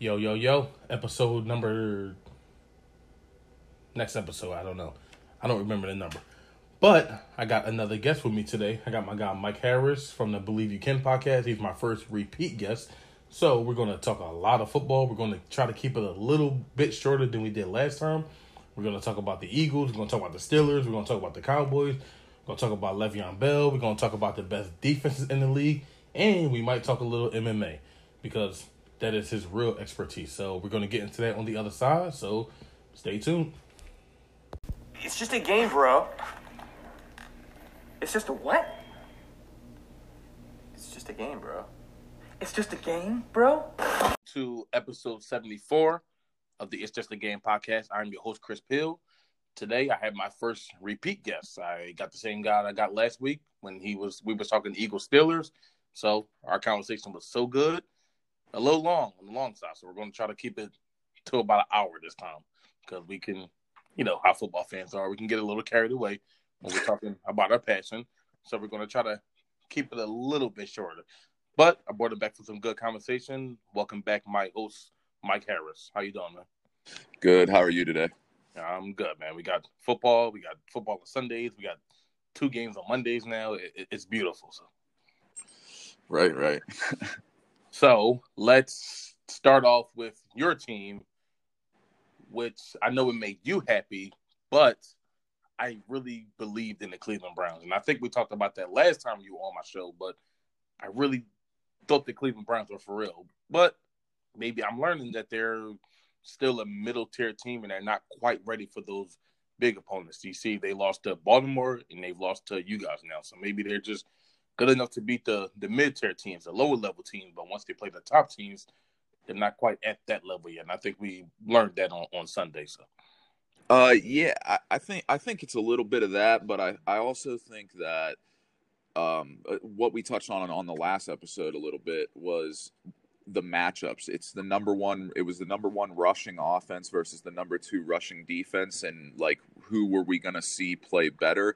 Yo, yo, yo. Episode number. Next episode, I don't know. I don't remember the number. But I got another guest with me today. I got my guy Mike Harris from the Believe You Can podcast. He's my first repeat guest. So we're going to talk a lot of football. We're going to try to keep it a little bit shorter than we did last time. We're going to talk about the Eagles. We're going to talk about the Steelers. We're going to talk about the Cowboys. We're going to talk about Le'Veon Bell. We're going to talk about the best defenses in the league. And we might talk a little MMA because that is his real expertise. So we're going to get into that on the other side. So stay tuned. It's just a game, bro. It's just a what? It's just a game, bro. It's just a game, bro. To episode 74 of the It's Just a Game podcast. I'm your host, Chris Pill. Today I have my first repeat guest. I got the same guy I got last week when he was we were talking Eagles Steelers. So our conversation was so good. A little long on the long side. So we're going to try to keep it to about an hour this time because we can, you know, how football fans are. We can get a little carried away when we're talking about our passion. So we're going to try to keep it a little bit shorter. But I brought it back for some good conversation. Welcome back, my host, Mike Harris. How you doing, man? Good. How are you today? I'm good, man. We got football. We got football on Sundays. We got two games on Mondays now. It, it's beautiful. So, right, right. so let's start off with your team, which I know it made you happy, but I really believed in the Cleveland Browns, and I think we talked about that last time you were on my show. But I really thought the Cleveland Browns were for real. But maybe I'm learning that they're still a middle tier team and they're not quite ready for those big opponents. You see, they lost to Baltimore and they've lost to you guys now. So maybe they're just good enough to beat the the mid tier teams, the lower level teams. But once they play the top teams, they're not quite at that level yet. And I think we learned that on, on Sunday. So uh yeah, I, I think I think it's a little bit of that, but I, I also think that um, what we touched on on the last episode a little bit was the matchups. It's the number one. It was the number one rushing offense versus the number two rushing defense, and like who were we going to see play better?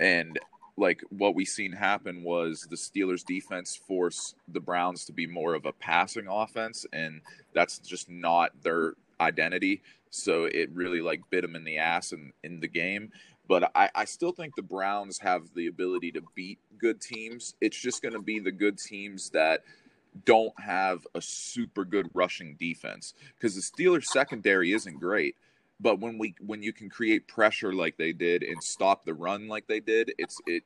And like what we seen happen was the Steelers defense force the Browns to be more of a passing offense, and that's just not their identity. So it really like bit them in the ass in, in the game. But I, I still think the Browns have the ability to beat good teams. It's just going to be the good teams that don't have a super good rushing defense because the Steelers secondary isn't great. But when we when you can create pressure like they did and stop the run like they did, it's it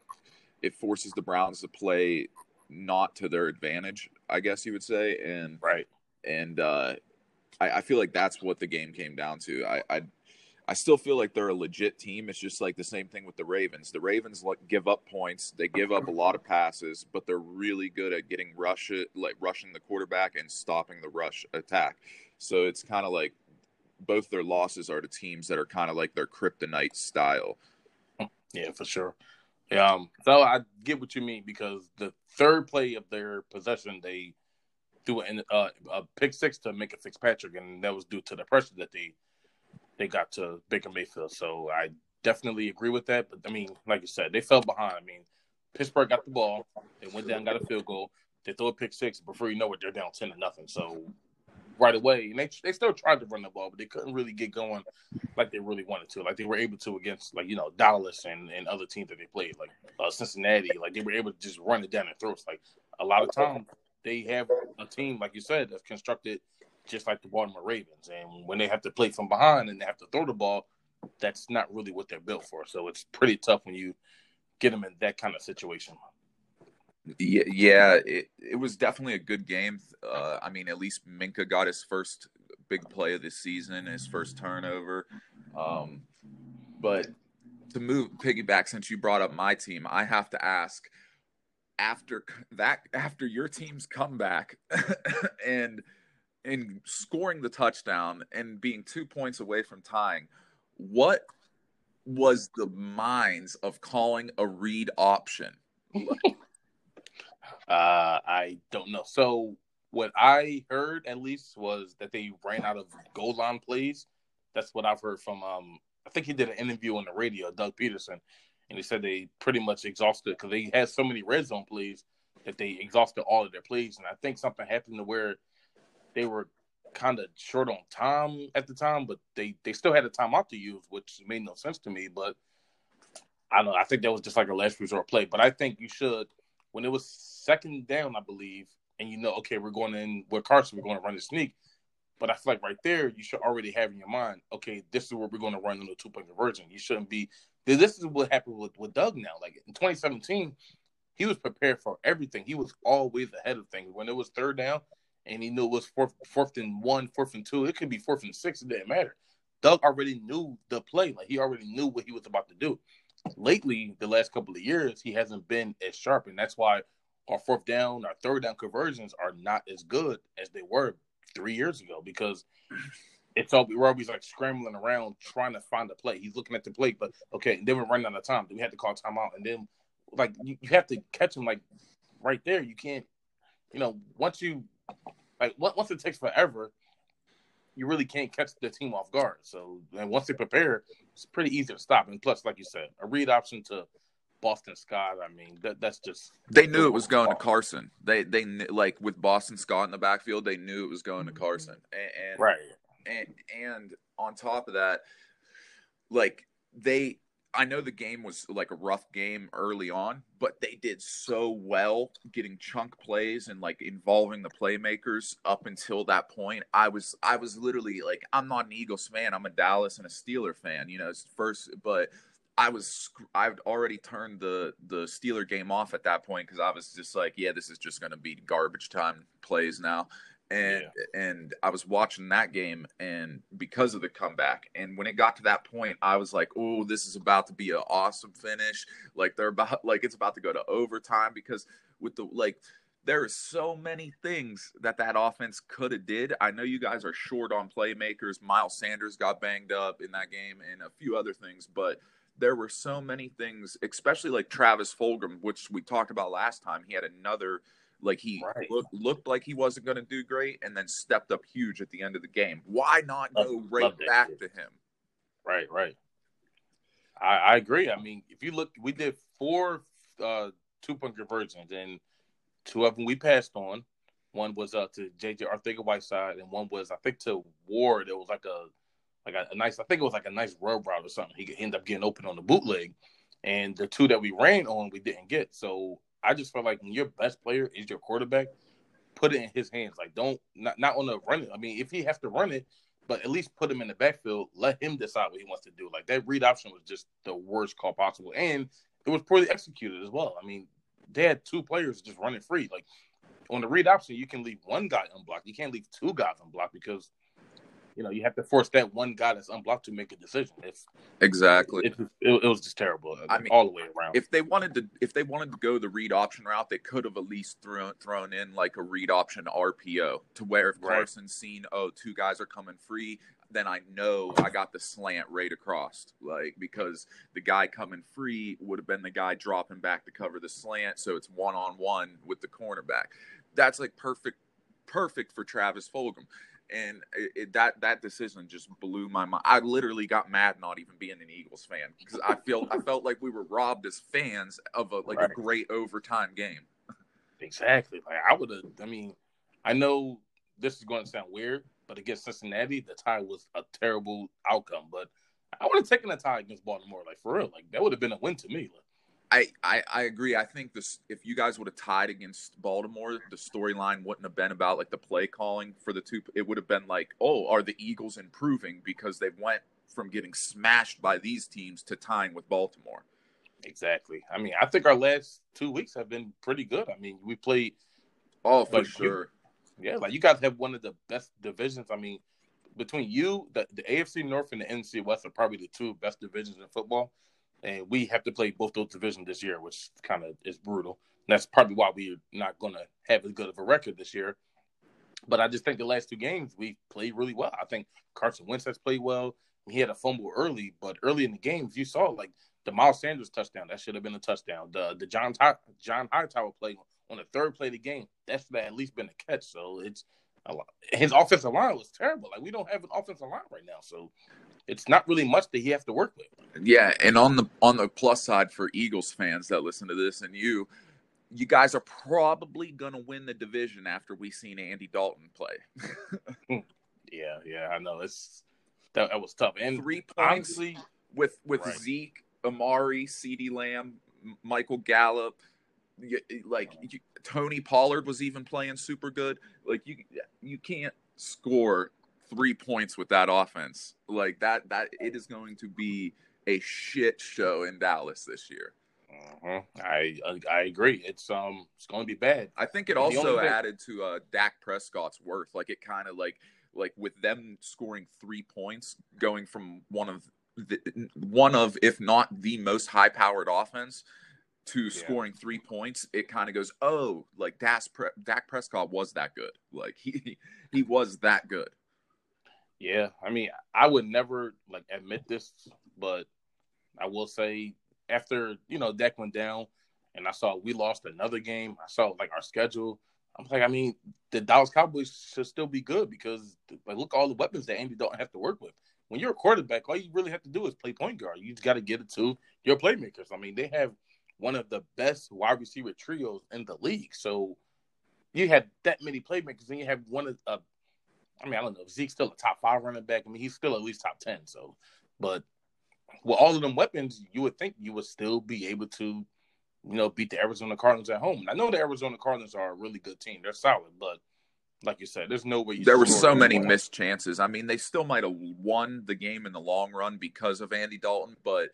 it forces the Browns to play not to their advantage, I guess you would say. And right. And uh I, I feel like that's what the game came down to. I, I I still feel like they're a legit team. It's just like the same thing with the Ravens. The Ravens like give up points, they give up a lot of passes, but they're really good at getting rush it, like rushing the quarterback and stopping the rush attack. So it's kind of like both their losses are to teams that are kind of like their kryptonite style. Yeah, for sure. Yeah, um, so I get what you mean because the third play of their possession, they threw an, uh, a pick six to Minkah Fitzpatrick, and that was due to the pressure that they they got to Baker Mayfield. So I definitely agree with that. But I mean, like you said, they fell behind. I mean, Pittsburgh got the ball, they went down, got a field goal, they throw a pick six. Before you know it, they're down ten to nothing. So right away, and they they still tried to run the ball, but they couldn't really get going like they really wanted to. Like they were able to against like you know Dallas and, and other teams that they played, like uh, Cincinnati. Like they were able to just run it down their throats. Like a lot of times they have a team, like you said, that's constructed just like the Baltimore Ravens. And when they have to play from behind and they have to throw the ball, that's not really what they're built for. So it's pretty tough when you get them in that kind of situation. Yeah, it, it was definitely a good game. Uh, I mean, at least Minkah got his first big play of the season, his first turnover. Um, but to move piggyback, since you brought up my team, I have to ask after that, after your team's comeback, and in scoring the touchdown and being two points away from tying, what was the minds of calling a read option? uh, I don't know. So what I heard at least was that they ran out of goal line plays. That's what I've heard from. Um, I think he did an interview on the radio, Doug Pederson, and he said they pretty much exhausted because they had so many red zone plays that they exhausted all of their plays. And I think something happened to where they were kind of short on time at the time, but they they still had a timeout to use, which made no sense to me. But I don't know. I think that was just like a last resort play. But I think you should, when it was second down, I believe, and you know, okay, we're going in with Carson, we're going to run the sneak. But I feel like right there, you should already have in your mind, okay, this is what we're going to run in the two point conversion. You shouldn't be. This is what happened with, with Doug now. Like in 2017, he was prepared for everything. He was always ahead of things. When it was third down, and he knew it was fourth, fourth and one, fourth and two, it could be fourth and six. It didn't matter. Doug already knew the play. Like he already knew what he was about to do. Lately, the last couple of years, he hasn't been as sharp, and that's why our fourth down, our third down conversions are not as good as they were three years ago because it's all we're always like scrambling around trying to find a play. He's looking at the plate, but okay, then we're running out of time. Then we had to call timeout, and then like you, you have to catch him like right there. You can't, you know, once you like once it takes forever, you really can't catch the team off guard. So and once they prepare, it's pretty easy to stop. And plus, like you said, a read option to Boston Scott. I mean, that that's just they knew it was going to Carson. They they like with Boston Scott in the backfield, they knew it was going to Carson. And, and right. And and on top of that, like they I know the game was like a rough game early on, but they did so well getting chunk plays and like involving the playmakers up until that point. I was I was literally like I'm not an Eagles fan, I'm a Dallas and a Steeler fan, you know, first but I was I've already turned the the Steeler game off at that point because I was just like, yeah, this is just going to be garbage time plays now, and yeah. and I was watching that game and because of the comeback, and when it got to that point, I was like, oh, this is about to be an awesome finish. Like they're about like it's about to go to overtime because with the like there are so many things that that offense could have did. I know you guys are short on playmakers. Miles Sanders got banged up in that game and a few other things, but there were so many things, especially like Travis Fulgham, which we talked about last time. He had another like he right. looked looked like he wasn't going to do great, and then stepped up huge at the end of the game. Why not go right back to him? Right, right. I, I, agree. I mean, if you look, we did four uh, two point conversions, and two of them we passed on. One was uh, to JJ Arcega-Whiteside, and one was I think to Ward. It was like a like a, a, nice, I think it was like a nice road route or something. He ended up getting open on the bootleg, and the two that we ran on, we didn't get. So I just felt like when your best player is your quarterback, put it in his hands. Like don't not not on the run it. I mean, if he has to run it, but at least put him in the backfield. Let him decide what he wants to do. Like that read option was just the worst call possible, and it was poorly executed as well. I mean, they had two players just running free. Like on the read option, you can leave one guy unblocked. You can't leave two guys unblocked because you know, you have to force that one guy that's unblocked to make a decision. It's exactly. It, it, it was just terrible. Uh, I mean, all the way around. If they wanted to, if they wanted to go the read option route, they could have at least thrown thrown in like a read option RPO to where if right. Carson's seen, oh, two guys are coming free, then I know I got the slant right across. Like because the guy coming free would have been the guy dropping back to cover the slant, so it's one on one with the cornerback. That's like perfect, perfect for Travis Fulgham and it, it, that that decision just blew my mind. I literally got mad not even being an Eagles fan because I feel I felt like we were robbed as fans of a like right. a great overtime game. Exactly. Like I would have. I mean, I know this is going to sound weird, but against Cincinnati, the tie was a terrible outcome. But I would have taken a tie against Baltimore. Like for real, like that would have been a win to me. Like, I, I, I agree. I think this if you guys would have tied against Baltimore, the storyline wouldn't have been about like the play calling for the two. It would have been like, oh, are the Eagles improving because they went from getting smashed by these teams to tying with Baltimore. Exactly. I mean, I think our last two weeks have been pretty good. I mean, we played. Oh, for sure. You, yeah, like you guys have one of the best divisions. I mean, between you, the, the AFC North and the NFC West are probably the two best divisions in football and we have to play both those divisions this year, which kind of is brutal. And that's probably why we're not going to have as good of a record this year. But I just think the last two games we played really well. I think Carson Wentz has played well. He had a fumble early, but early in the games you saw like the Miles Sanders touchdown that should have been a touchdown. The the John John Hightower play on the third play of the game that should have at least been a catch. So it's his offensive line was terrible. Like we don't have an offensive line right now, so it's not really much that he has to work with. Yeah, and on the on the plus side for Eagles fans that listen to this and you, you guys are probably gonna win the division after we seen Andy Dalton play. Hmm. Yeah, yeah, I know it's that, that was tough. And Three points honestly, with with Right. Zeke, Amari, CeeDee Lamb, Michael Gallup, like you, Tony Pollard was even playing super good. Like you, you can't score three points with that offense. Like that, that it is going to be a shit show in Dallas this year. mhm, I I agree. It's um it's going to be bad. I think it also added to uh, Dak Prescott's worth. Like it kind of like like with them scoring three points, going from one of the, one of if not the most high powered offense to scoring three points, it kind of goes, oh, like Dak, Pre- Dak Prescott was that good. Like he he was that good. Yeah, I mean, I would never like admit this, but I will say after you know Dak went down, and I saw we lost another game. I saw like our schedule. I'm like, I mean, the Dallas Cowboys should still be good because like look all the weapons that Andy Dalton have to work with. When you're a quarterback, all you really have to do is play point guard. You just got to get it to your playmakers. I mean, they have one of the best wide receiver trios in the league. So you have that many playmakers, and you have one of uh, I mean, I don't know. if Zeke's still a top five running back. I mean, he's still at least top ten. So, but with all of them weapons, you would think you would still be able to, you know, beat the Arizona Cardinals at home. And I know the Arizona Cardinals are a really good team. They're solid, but like you said, there's no way. You There were so many missed chances. I mean, they still might have won the game in the long run because of Andy Dalton, but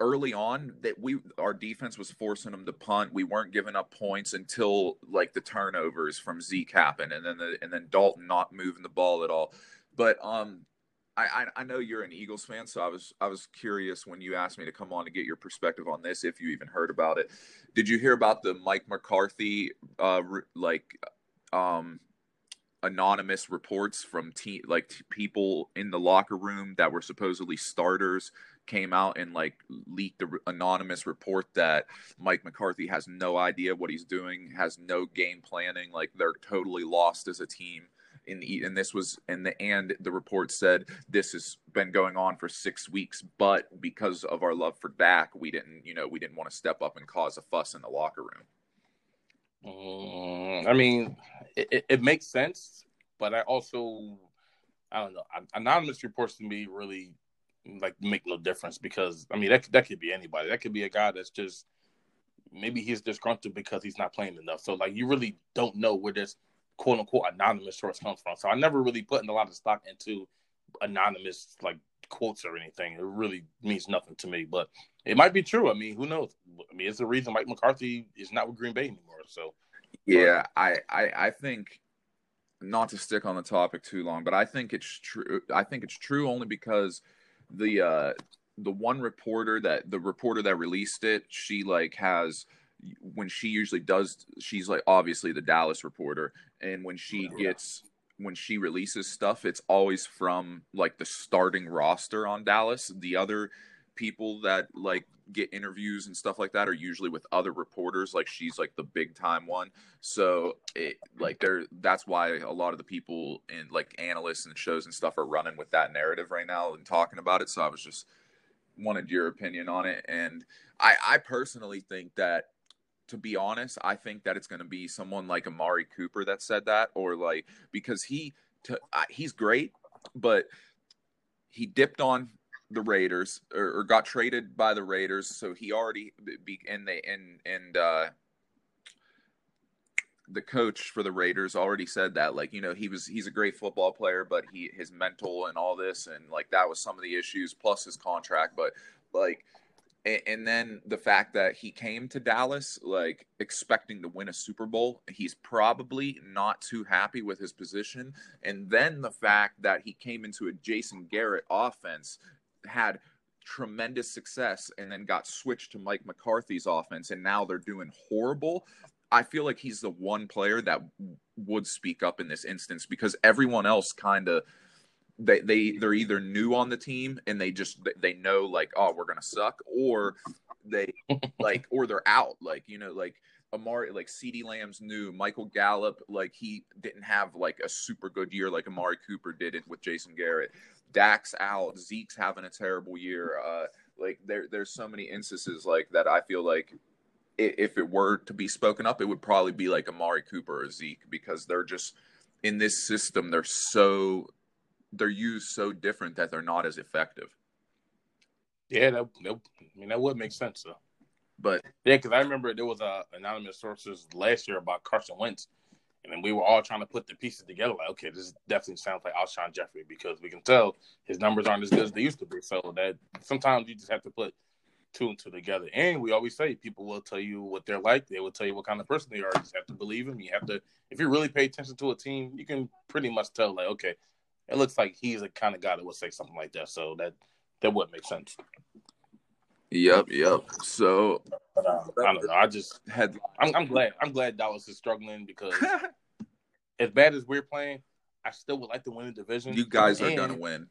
early on that we our defense was forcing them to punt. We weren't giving up points until like the turnovers from Zeke happened, and then the, and then Dalton not moving the ball at all. But um, I, I know you're an Eagles fan, so I was I was curious when you asked me to come on to get your perspective on this, if you even heard about it. Did you hear about the Mike McCarthy uh like um anonymous reports from te- like t- people in the locker room that were supposedly starters came out and like leaked the anonymous report that Mike McCarthy has no idea what he's doing, has no game planning, like they're totally lost as a team. In the, and this was and the and the report said this has been going on for six weeks, but because of our love for Dak, we didn't you know we didn't want to step up and cause a fuss in the locker room. Mm, I mean, it, it makes sense, but I also, I don't know. Anonymous reports to me really like make no difference because I mean that that could be anybody. That could be a guy that's just maybe he's disgruntled because he's not playing enough. So like you really don't know where this quote unquote anonymous source comes from. So I never really put in a lot of stock into anonymous like quotes or anything. It really means nothing to me, but it might be true. I mean, who knows? I mean, it's the reason Mike McCarthy is not with Green Bay anymore. So Yeah, I, I I think not to stick on the topic too long, but I think it's true. I think it's true only because the uh the one reporter that the reporter that released it, she like has when she usually does she's like obviously the Dallas reporter and when she Yeah. gets when she releases stuff it's always from like the starting roster on Dallas the other people that like get interviews and stuff like that are usually with other reporters like she's like the big time one. So it like there that's why a lot of the people in like analysts and shows and stuff are running with that narrative right now and talking about it. So i was just wanted your opinion on it. And i i personally think that to be honest i think that it's going to be someone like amari cooper that said that or like because he to, uh, he's great but he dipped on the Raiders or, or got traded by the Raiders, so he already be and they and and uh, the coach for the Raiders already said that like you know he was he's a great football player, but he his mental and all this and like that was some of the issues plus his contract, but like and, and then the fact that he came to Dallas like expecting to win a Super Bowl, he's probably not too happy with his position, and then the fact that he came into a Jason Garrett offense had tremendous success and then got switched to Mike McCarthy's offense and now they're doing horrible. I feel like he's the one player that would speak up in this instance because everyone else kind of they they they're either new on the team and they just they know like oh we're gonna suck or they like or they're out like you know like Amari like CeeDee Lamb's new Michael Gallup like he didn't have like a super good year like Amari Cooper did it with Jason Garrett Dak's out Zeke's having a terrible year uh like there there's so many instances like that I feel like if it were to be spoken up it would probably be like Amari Cooper or Zeke because they're just in this system they're so they're used so different that they're not as effective. Yeah, that, that I mean that would make sense though. But Yeah, because I remember there was a anonymous sources last year about Carson Wentz, and then we were all trying to put the pieces together. Like, okay, this definitely sounds like Alshon Jeffery because we can tell his numbers aren't as good as they used to be. So that sometimes you just have to put two and two together. And we always say people will tell you what they're like. They will tell you what kind of person they are. You just have to believe them. You have to, if you really pay attention to a team, you can pretty much tell. Like, okay, it looks like he's the kind of guy that would say something like that. So that that would make sense. Yep, yep. So But um, I don't know. I just had. I'm, I'm glad. I'm glad Dallas is struggling because as bad as we're playing, I still would like to win the division. you guys are And- gonna win.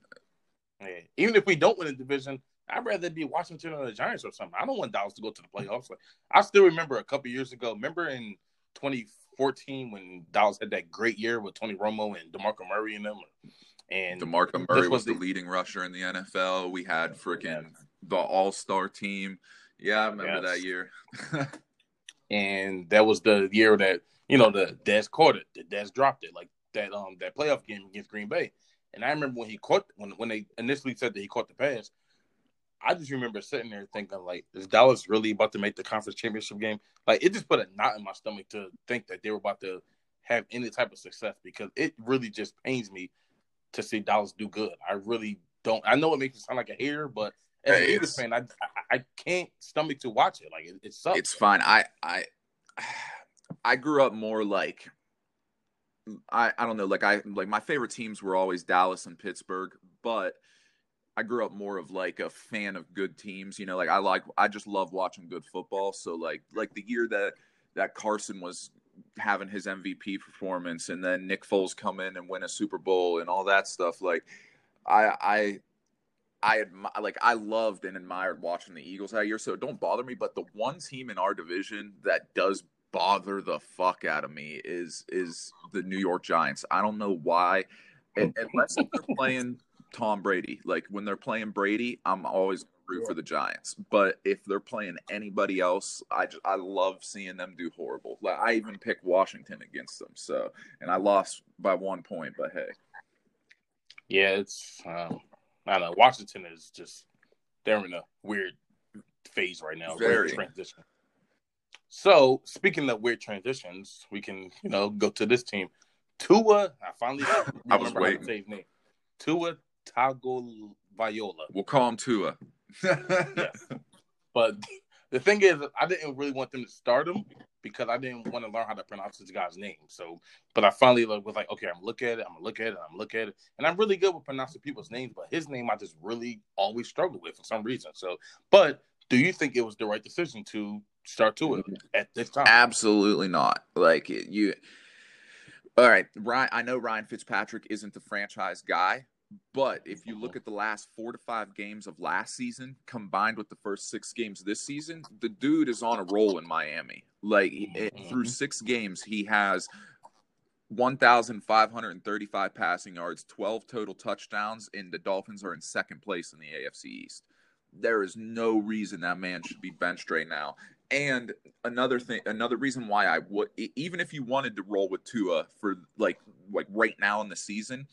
Yeah, even if we don't win the division, I'd rather be Washington or the Giants or something. I don't want Dallas to go to the playoffs. Like, I still remember a couple years ago. Remember in 2014 when Dallas had that great year with Tony Romo and Demarco Murray and them, and DeMarco Murray was was the the- leading rusher in the NFL. We had freaking the All Star team. Yeah, I remember Yes. that year. and that was the year that you know the Dez caught it, the Dez dropped it, like that um that playoff game against Green Bay. And I remember when he caught when when they initially said that he caught the pass, I just remember sitting there thinking like, is Dallas really about to make the conference championship game? Like it just put a knot in my stomach to think that they were about to have any type of success because it really just pains me to see Dallas do good. I really don't. I know it makes me sound like a hater, but as Hey, a Eagles fan, I, I I can't stomach to watch it. Like it, it sucks. it's fine. I I I grew up more like I I don't know, like I like my favorite teams were always Dallas and Pittsburgh, but I grew up more of like a fan of good teams, you know, like I like I just love watching good football. So like like the year that that Carson was having his MVP performance and then Nick Foles come in and win a Super Bowl and all that stuff like I I I admi- like I loved and admired watching the Eagles that year, so don't bother me. But the one team in our division that does bother the fuck out of me is is the New York Giants. I don't know why, Un- unless they're playing Tom Brady. Like when they're playing Brady, I'm always root for the Giants. But if they're playing anybody else, I just I love seeing them do horrible. Like I even picked Washington against them. So and I lost by one point, but hey. Yeah, it's um, I don't know. Washington is just they're in a weird phase right now. Very. Weird transition. So speaking of weird transitions, we can you know go to this team. Tua, I finally I was waiting. how to his name. Tua Tagovailoa. We'll call him Tua. But the thing is, I didn't really want them to start him because I didn't want to learn how to pronounce this guy's name. So, but I finally was like, okay, I'm gonna look at it, I'm look at it, I'm look at it, and I'm really good with pronouncing people's names, but his name I just really always struggle with for some reason. So, but do you think it was the right decision to start Tua at this time? Absolutely not. Like you. All right, Ryan. I know Ryan Fitzpatrick isn't the franchise guy, but if you look uh-huh. at the last four to five games of last season combined with the first six games this season, the dude is on a roll in Miami. Like it, eh, mm-hmm. through six games, he has 1,535 passing yards, 12 total touchdowns, and the Dolphins are in second place in the AFC East. There is no reason that man should be benched right now. And another thing, another reason why I would, even if you wanted to roll with Tua for like like right now in the season,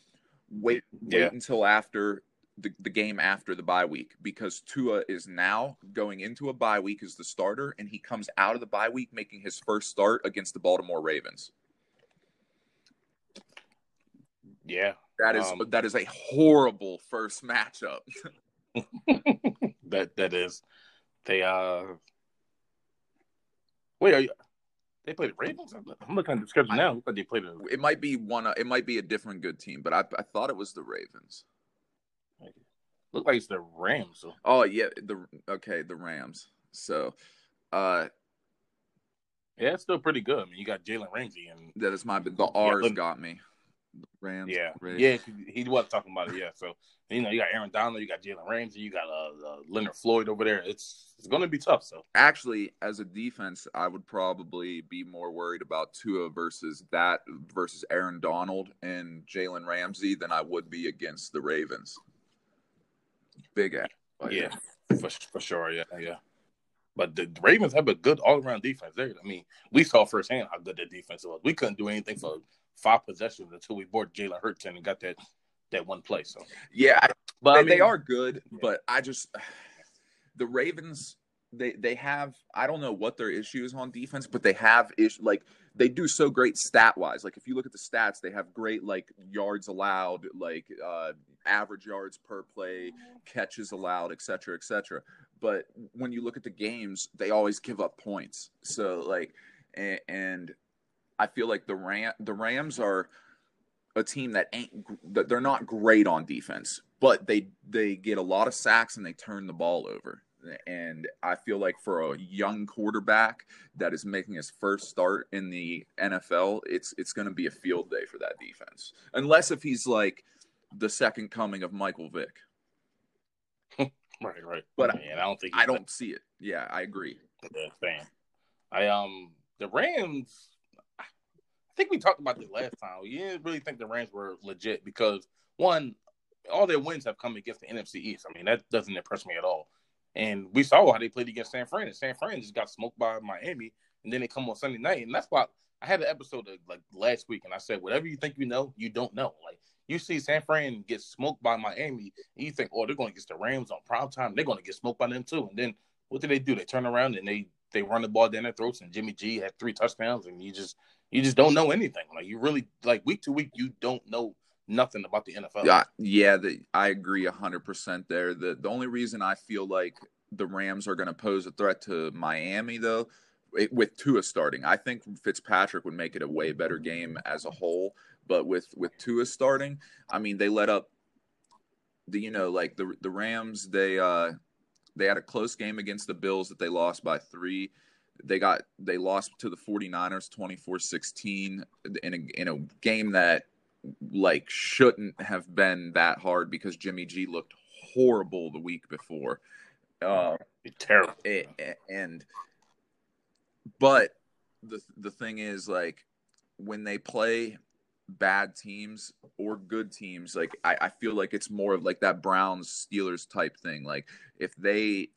wait wait Yeah. until after the, the game after the bye week because Tua is now going into a bye week as the starter, and he comes out of the bye week making his first start against the Baltimore Ravens. Yeah, That is Um, that is a horrible first matchup. that that is. They uh, wait, are you? They played the Ravens. I'm looking at the schedule now. But they played the It might be one. It might be a different good team, but I, I thought it was the Ravens. look like it's the Rams. So. Oh yeah, the okay the Rams. So, uh, Yeah, it's still pretty good. I mean, you got Jalen Ramsey and that is my the R's let- got me. Rams. yeah, Ravens. yeah, he, was talking about it. Yeah, so you know, you got Aaron Donald, you got Jalen Ramsey, you got uh, uh, Leonard Floyd over there. It's it's going to be tough. So Actually, as a defense, I would probably be more worried about Tua versus that versus Aaron Donald and Jalen Ramsey than I would be against the Ravens. Big ass. yeah, for for sure. Yeah, yeah. But the Ravens have a good all around defense. There, I mean, we saw firsthand how good their defense was. We couldn't do anything for five possessions until we bought Jalen Hurts and got that that one play. So Yeah, I, but they, I mean, they are good, Yeah. but I just the Ravens they they have I don't know what their issue is on defense, but they have ish like they do so great stat wise. Like if you look at the stats, they have great like yards allowed, like uh, average yards per play, catches allowed, etc., cetera, et cetera. But when you look at the games, they always give up points. So like, and, and I feel like the Ram the Rams are a team that ain't they're not great on defense, but they they get a lot of sacks and they turn the ball over. And I feel like for a young quarterback that is making his first start in the NFL, it's it's going to be a field day for that defense. Unless if he's like the second coming of Michael Vick. right, right. But Man, I don't think I don't see it. Yeah, I agree. Fan. I um the Rams. I think we talked about this last time. We didn't really think the Rams were legit because one, all their wins have come against the NFC East. I mean that doesn't impress me at all. And we saw how they played against San Fran, and San Fran just got smoked by Miami, and then they come on Sunday night, and that's why I had an episode of, like last week, and I said, whatever you think you know, you don't know. Like you see San Fran get smoked by Miami, and you think, oh, they're going to get the Rams on prime time, they're going to get smoked by them too, and then what do they do? They turn around and they they run the ball down their throats, and Jimmy G had three touchdowns, and you just you just don't know anything. Like you really like week to week, you don't know nothing about the NFL. Yeah, yeah, the, I agree hundred percent there. The the only reason I feel like the Rams are going to pose a threat to Miami, though, it, with Tua starting, I think Fitzpatrick would make it a way better game as a whole. But with with Tua starting, I mean, they let up the you know like the the Rams they uh they had a close game against the Bills that they lost by three. They got they lost to the 49ers 24-16 in a in a game that like shouldn't have been that hard because Jimmy G looked horrible the week before. Uh, terrible. a- and but the the thing is like when they play bad teams or good teams like I, I feel like it's more of like that browns steelers type thing like if they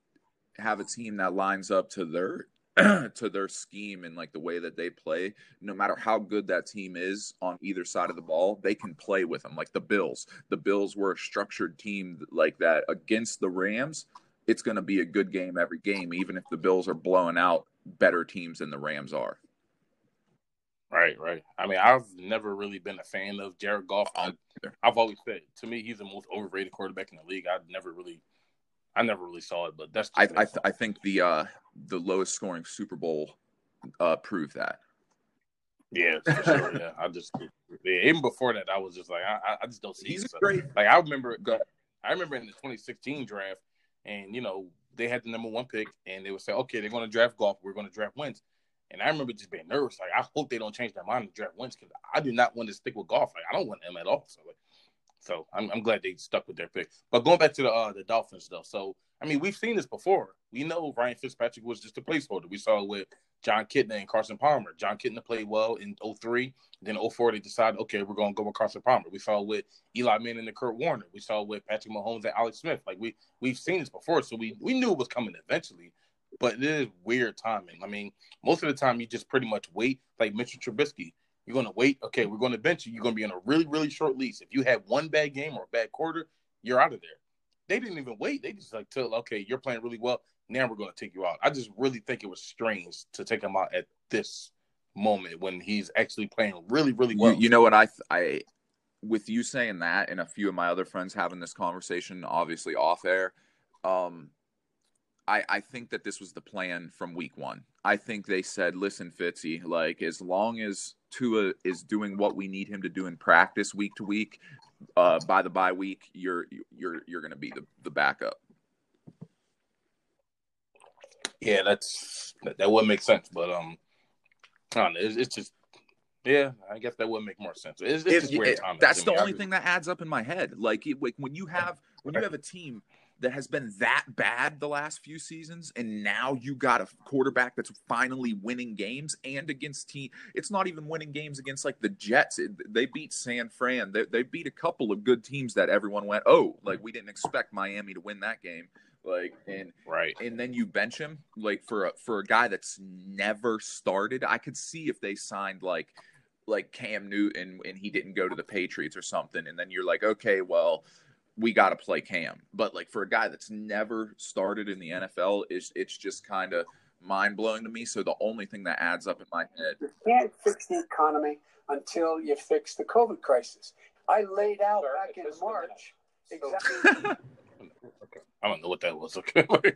have a team that lines up to their to their scheme and like the way that they play no matter how good that team is on either side of the ball they can play with them like the bills the bills were a structured team like that against the rams it's going to be a good game every game, even if the Bills are blowing out better teams than the Rams are. Right, right. I mean, I've never really been a fan of Jared Goff. I, I've always said to me he's the most overrated quarterback in the league. I've never really, I never really saw it, but that's I I, th- I think the uh, the lowest scoring Super Bowl uh, proved that. yeah, for sure. Yeah, I just yeah, even before that, I was just like, I, I- I just don't see. He's it. So, great. Like I remember, Go- I remember in the 2016 draft, and you know they had the number one pick, and they would say, okay, they're going to draft Goff. We're going to draft Wentz. And I remember just being nervous. Like I hope they don't change their mind and draft Wentz because I do not want to stick with Goff. Like I don't want him at all. So like, so I'm, I'm glad they stuck with their pick. But going back to the uh, the Dolphins though, so I mean we've seen this before. We know Ryan Fitzpatrick was just a placeholder. We saw it with Jon Kitna and Carson Palmer. Jon Kitna played well in 03. Then 04 they decided, okay, we're going to go with Carson Palmer. We saw it with Eli Manning and Kurt Warner. We saw it with Patrick Mahomes and Alex Smith. Like we we've seen this before, so we we knew it was coming eventually. But it is weird timing. I mean, most of the time you just pretty much wait. Like Mitchell Trubisky, you're going to wait. Okay, we're going to bench you. You're going to be on a really really short lease. If you have one bad game or a bad quarter, you're out of there. They didn't even wait. They just like tell, okay, you're playing really well. Now we're going to take you out. I just really think it was strange to take him out at this moment when he's actually playing really, really well. You, you know what I th- I with you saying that and a few of my other friends having this conversation, obviously off air. Um, I, I think that this was the plan from week one. I think they said, listen, Fitzy, like as long as Tua is doing what we need him to do in practice week to week, uh, by the bye week, you're you're you're going to be the, the backup. yeah, that's that, that would make sense, but um, I don't know. It's, it's just yeah, I guess that would make more sense. It's, it's It- just weird it- that's the only thing that adds up in my head. Like, it, like when you have when you have a team that has been that bad the last few seasons, and now you got a quarterback that's finally winning games and against team. It's not even winning games against like the Jets. It, they beat San Fran. They, they beat a couple of good teams that everyone went, oh, like we didn't expect Miami to win that game. Like, and Right. and then you bench him like for a, for a guy that's never started. I could see if they signed like like Cam Newton and he didn't go to the Patriots or something, and then you're like, okay, well, we got to play Cam. But like for a guy that's never started in the NFL, it's it's just kind of mind blowing to me. So the only thing that adds up in my head, You can't fix the economy until you fix the COVID crisis. I laid out Sir, back in March So- exactly. I don't know what that was. Okay.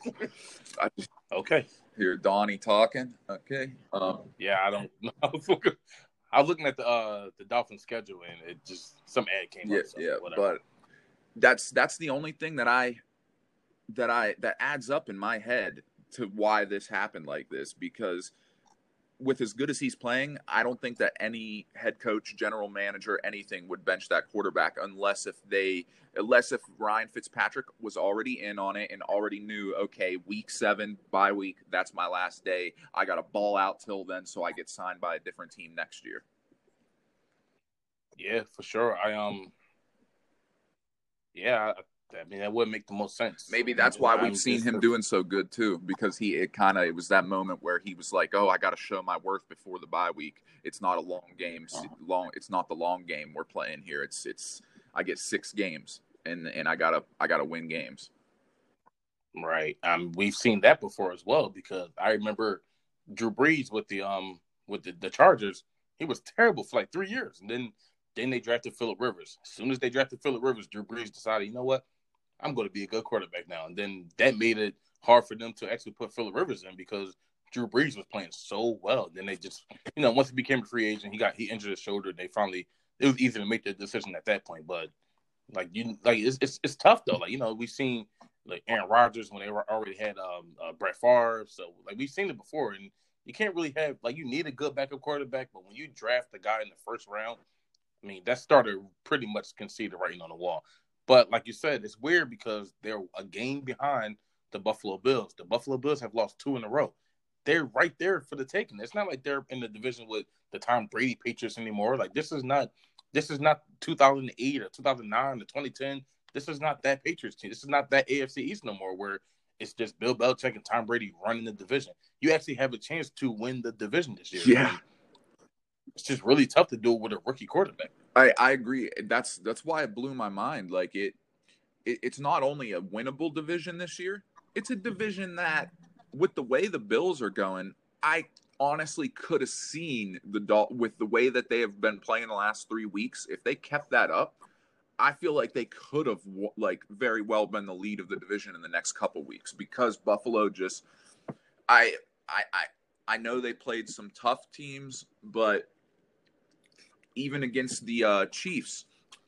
Just okay. hear Donnie talking. Okay, um, Yeah, I don't know. I was looking, I was looking at the uh the Dolphins schedule and it just some ad came yeah, up. So yeah, whatever. but that's that's the only thing that I that I that adds up in my head to why this happened like this because with as good as he's playing, I don't think that any head coach, general manager, anything would bench that quarterback unless if they unless if Ryan Fitzpatrick was already in on it and already knew, okay, week seven, bye week, that's my last day. I got to ball out till then, so I get signed by a different team next year. yeah, for sure. I um, yeah, I, mean that would make the most sense. Maybe that's why I'm we've seen just- him doing so good too, because he it kind of it was that moment where he was like, "Oh, I got to show my worth before the bye week. It's not a long game. Uh-huh. Long. It's not the long game we're playing here. It's it's I get six games, and and I gotta I gotta win games. Right. Um, we've seen that before as well because I remember Drew Brees with the um with the, the Chargers. He was terrible for like three years, and then then they drafted Philip Rivers. As soon as they drafted Philip Rivers, Drew Brees decided, you know what, I'm going to be a good quarterback now. And then that made it hard for them to actually put Philip Rivers in because Drew Brees was playing so well. Then they just, you know, once he became a free agent, he got he injured his shoulder. They finally it was easy to make the decision at that point. But like you, like it's it's, it's tough though. Like you know, we've seen like Aaron Rodgers when they were already had um uh, Brett Favre. So like we've seen it before, and you can't really have like you need a good backup quarterback, but when you draft a guy in the first round, I mean that started pretty much conceded writing on the wall. But like you said, it's weird because they're a game behind the Buffalo Bills. The Buffalo Bills have lost two in a row. They're right there for the taking. It's not like they're in the division with the Tom Brady Patriots anymore. Like this is not this is not 2008 or 2009 or 2010 this is not that Patriots team. This is not that AFC East no more, where it's just Bill Belichick and Tom Brady running the division. You actually have a chance to win the division this year. Yeah. It's just really tough to do it with a rookie quarterback. I I agree. That's that's why it blew my mind. Like it, it it's not only a winnable division this year. It's a division that, with the way the Bills are going, I honestly could have seen the Dol- with the way that they have been playing the last three weeks. If they kept that up, I feel like they could have like very well been the lead of the division in the next couple weeks because Buffalo just, I I I I know they played some tough teams, but even against the uh, Chiefs,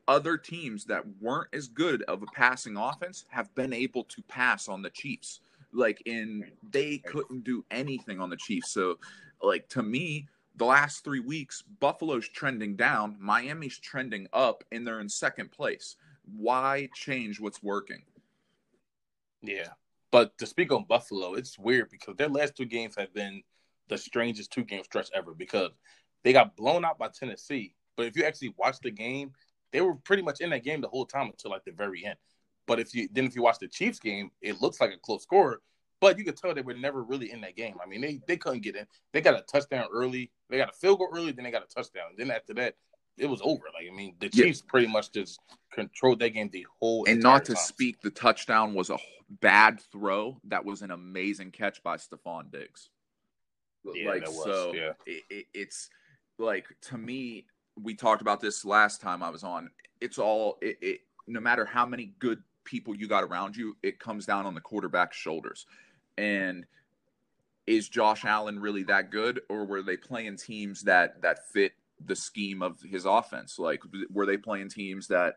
other teams that weren't as good of a passing offense have been able to pass on the Chiefs. Like in they couldn't do anything on the Chiefs. So like to me, the last 3 weeks Buffalo's trending down, Miami's trending up and they're in second place. Why change what's working? Yeah. But to speak on Buffalo, it's weird because their last two games have been the strangest two game stretch ever because they got blown out by Tennessee. But if you actually watch the game, they were pretty much in that game the whole time until like the very end. But if you then if you watch the Chiefs game, it looks like a close score, but you could tell they were never really in that game. I mean, they they couldn't get in. They got a touchdown early. They got a field goal early, then they got a touchdown. Then after that, it was over. Like I mean, the Yeah. Chiefs pretty much just controlled that game the whole And not to time. speak, the touchdown was a bad throw. That was an amazing catch by Stefon Diggs. Yeah, like so, yeah. it, it, it's like to me. We talked about this last time I was on. It's all it, it. No matter how many good people you got around you, it comes down on the quarterback's shoulders. And is Josh Allen really that good, or were they playing teams that that fit the scheme of his offense? Like, were they playing teams that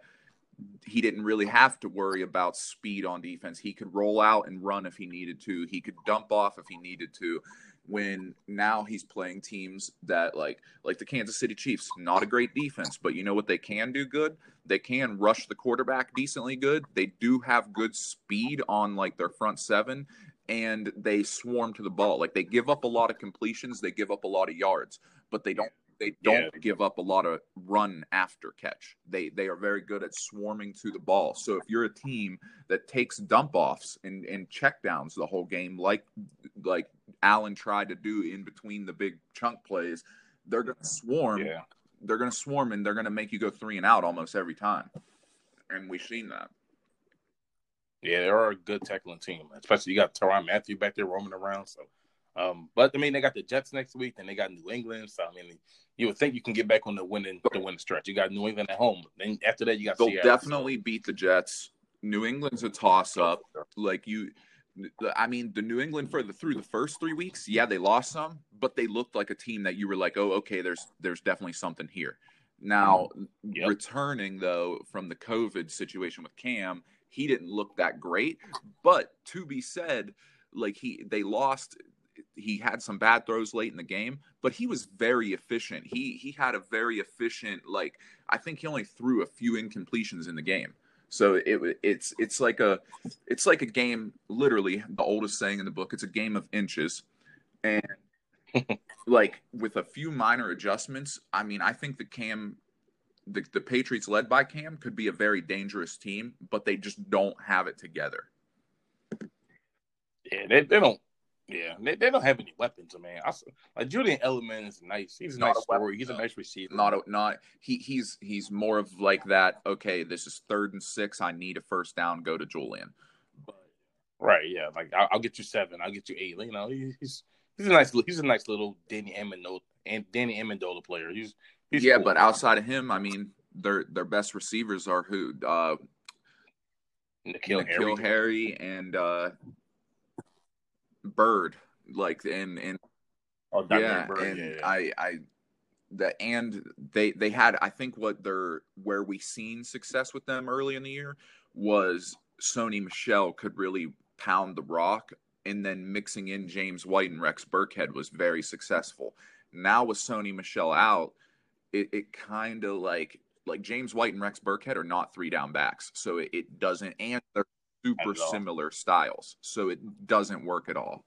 he didn't really have to worry about speed on defense. He could roll out and run if he needed to. He could dump off if he needed to. When now he's playing teams that like like the Kansas City Chiefs, not a great defense, but you know what they can do good? They can rush the quarterback decently good. They do have good speed on like their front seven and they swarm to the ball. Like they give up a lot of completions, they give up a lot of yards, but they don't they don't Yeah. give up a lot of run after catch. They they are very good at swarming to the ball. So if you're a team that takes dump offs and, and check downs the whole game, like like Allen tried to do in between the big chunk plays, they're gonna swarm Yeah. they're gonna swarm and they're gonna make you go three and out almost every time, and we've seen that. Yeah, they are a good tackling team, especially you got Tyrann Mathieu back there roaming around. So, um, but I mean, they got the Jets next week, and they got New England. So I mean, you would think you can get back on the winning the winning stretch. You got New England at home. Then after that, you got They'll Seattle. definitely beat the Jets. New England's a toss up. Like you, I mean, the New England for the through the first three weeks, yeah, they lost some, but they looked like a team that you were like, oh, okay, there's there's definitely something here. Now, Yep. returning though from the COVID situation with Cam, he didn't look that great. But to be said, like he they lost. He had some bad throws late in the game, but he was very efficient. He he had a very efficient like I think he only threw a few incompletions in the game. So it it's it's like a it's like a game literally the oldest saying in the book. It's a game of inches, and like with a few minor adjustments. I mean, I think the Cam, the the Patriots led by Cam could be a very dangerous team, but they just don't have it together. Yeah, they, they don't. Yeah, they, they don't have any weapons, man. I, like Julian Edelman is nice. He's a Not nice a weapon, story. He's a nice receiver. Not a, not he he's he's more of like that. Okay, this is third and six. I need a first down. Go to Julian. right. Yeah, like I'll, I'll get you seven. I'll get you eight. You know, he- he's he's a nice he's a nice little Danny Amendola and Danny Amendola player. He's, he's yeah, cool. but outside of him, I mean, their their best receivers are who uh, N'Keal Harry. Harry and uh, Byrd. Like and and Oh, yeah, Byrd, and yeah, yeah. I, I, the and they they had I think what they're where we seen success with them early in the year was Sony Michel could really pound the rock, and then mixing in James White and Rex Burkhead was very successful. Now with Sony Michel out, it, it kind of like like James White and Rex Burkhead are not three down backs, so it, it doesn't and they're super Not at all. similar styles, so it doesn't work at all.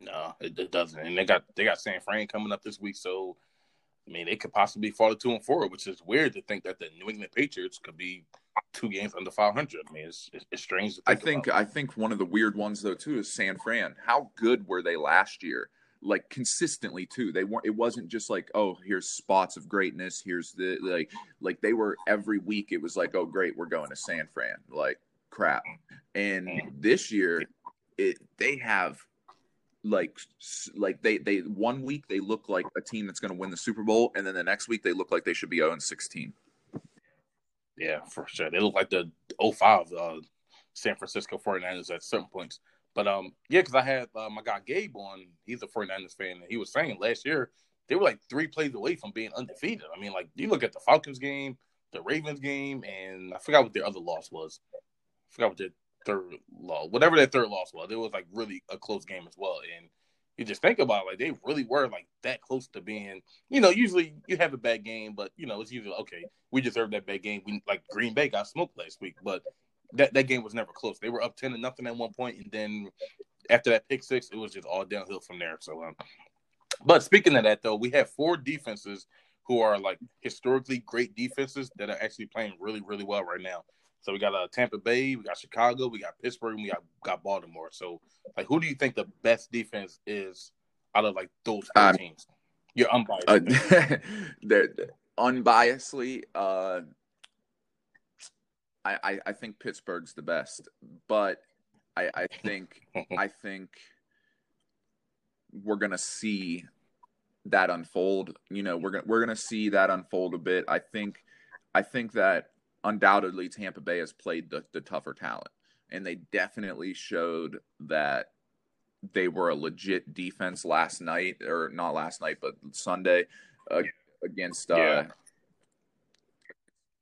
No, it, it doesn't. And they got they got San Fran coming up this week, so I mean they could possibly fall to two and four, which is weird to think that the New England Patriots could be two games under five hundred. I mean, it's, it's it's strange to I think. think about. I think one of the weird ones though too is San Fran. How good were they last year? Like consistently too. They weren't. It wasn't just like oh here's spots of greatness. Here's the like like they were every week. It was like oh great we're going to San Fran. Like crap. And this year, it they have like like they they one week they look like a team that's going to win the Super Bowl, and then the next week they look like they should be 0 and 16. Yeah, for sure. They look like the 05 uh, San Francisco 49ers at certain points. But um, yeah, because I had uh, my guy Gabe on. He's a 49ers fan, and he was saying last year they were like three plays away from being undefeated. I mean, like you look at the Falcons game, the Ravens game, and I forgot what their other loss was. I forgot what their third loss, whatever their third loss was. It was like really a close game as well. And you just think about it, like they really were like that close to being. You know, usually you have a bad game, but you know it's usually okay. We deserve that bad game. We like Green Bay got smoked last week, but that that game was never close. They were up ten to nothing at one point, and then after that pick six, it was just all downhill from there. So, um, but speaking of that, though, we have four defenses who are like historically great defenses that are actually playing really, really well right now. So we got uh, Tampa Bay, we got Chicago, we got Pittsburgh, and we got, got Baltimore. So, like, who do you think the best defense is out of like those four Um, teams? You're unbiased. uh, they're unbiasedly uh I, I i think pittsburgh's the best but i i think i think we're gonna see that unfold. You know we're gonna we're gonna see that unfold a bit. I think i think that undoubtedly tampa bay has played the, the tougher talent and they definitely showed that they were a legit defense last night or not last night but sunday uh, against uh Yeah.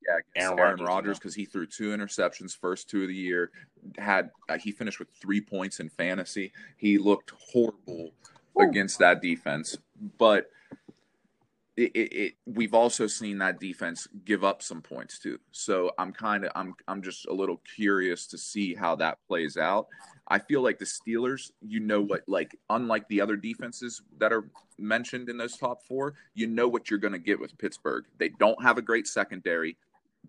Yeah, Aaron Aaron, Rodgers, Rodgers you know. because he threw two interceptions first two of the year. Had uh, he finished with three points in fantasy? He looked horrible against that defense, but it, it, it we've also seen that defense give up some points too. So I'm kind of I'm I'm just a little curious to see how that plays out. I feel like the Steelers, you know what, like unlike the other defenses that are mentioned in those top four, you know what you're going to get with Pittsburgh. They don't have a great secondary.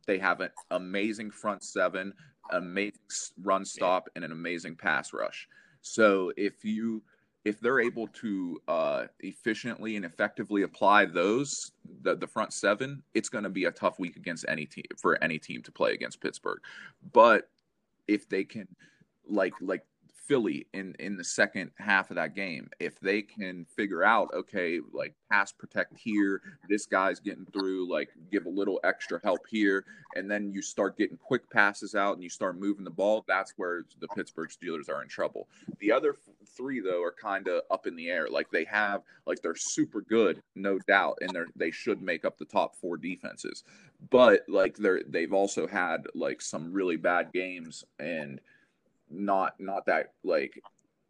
They have an amazing front seven, amazing run stop, and an amazing pass rush. So if you if they're able to uh, efficiently and effectively apply those the, the front seven, it's going to be a tough week against any team for any team to play against Pittsburgh. But if they can, like like Philly in in the second half of that game, if they can figure out, okay, like pass protect here, this guy's getting through, like give a little extra help here, and then you start getting quick passes out and you start moving the ball, that's where the Pittsburgh Steelers are in trouble. The other three though are kind of up in the air. Like they have, like they're super good, no doubt, and they're they should make up the top four defenses, but like they're they've also had like some really bad games and not not that like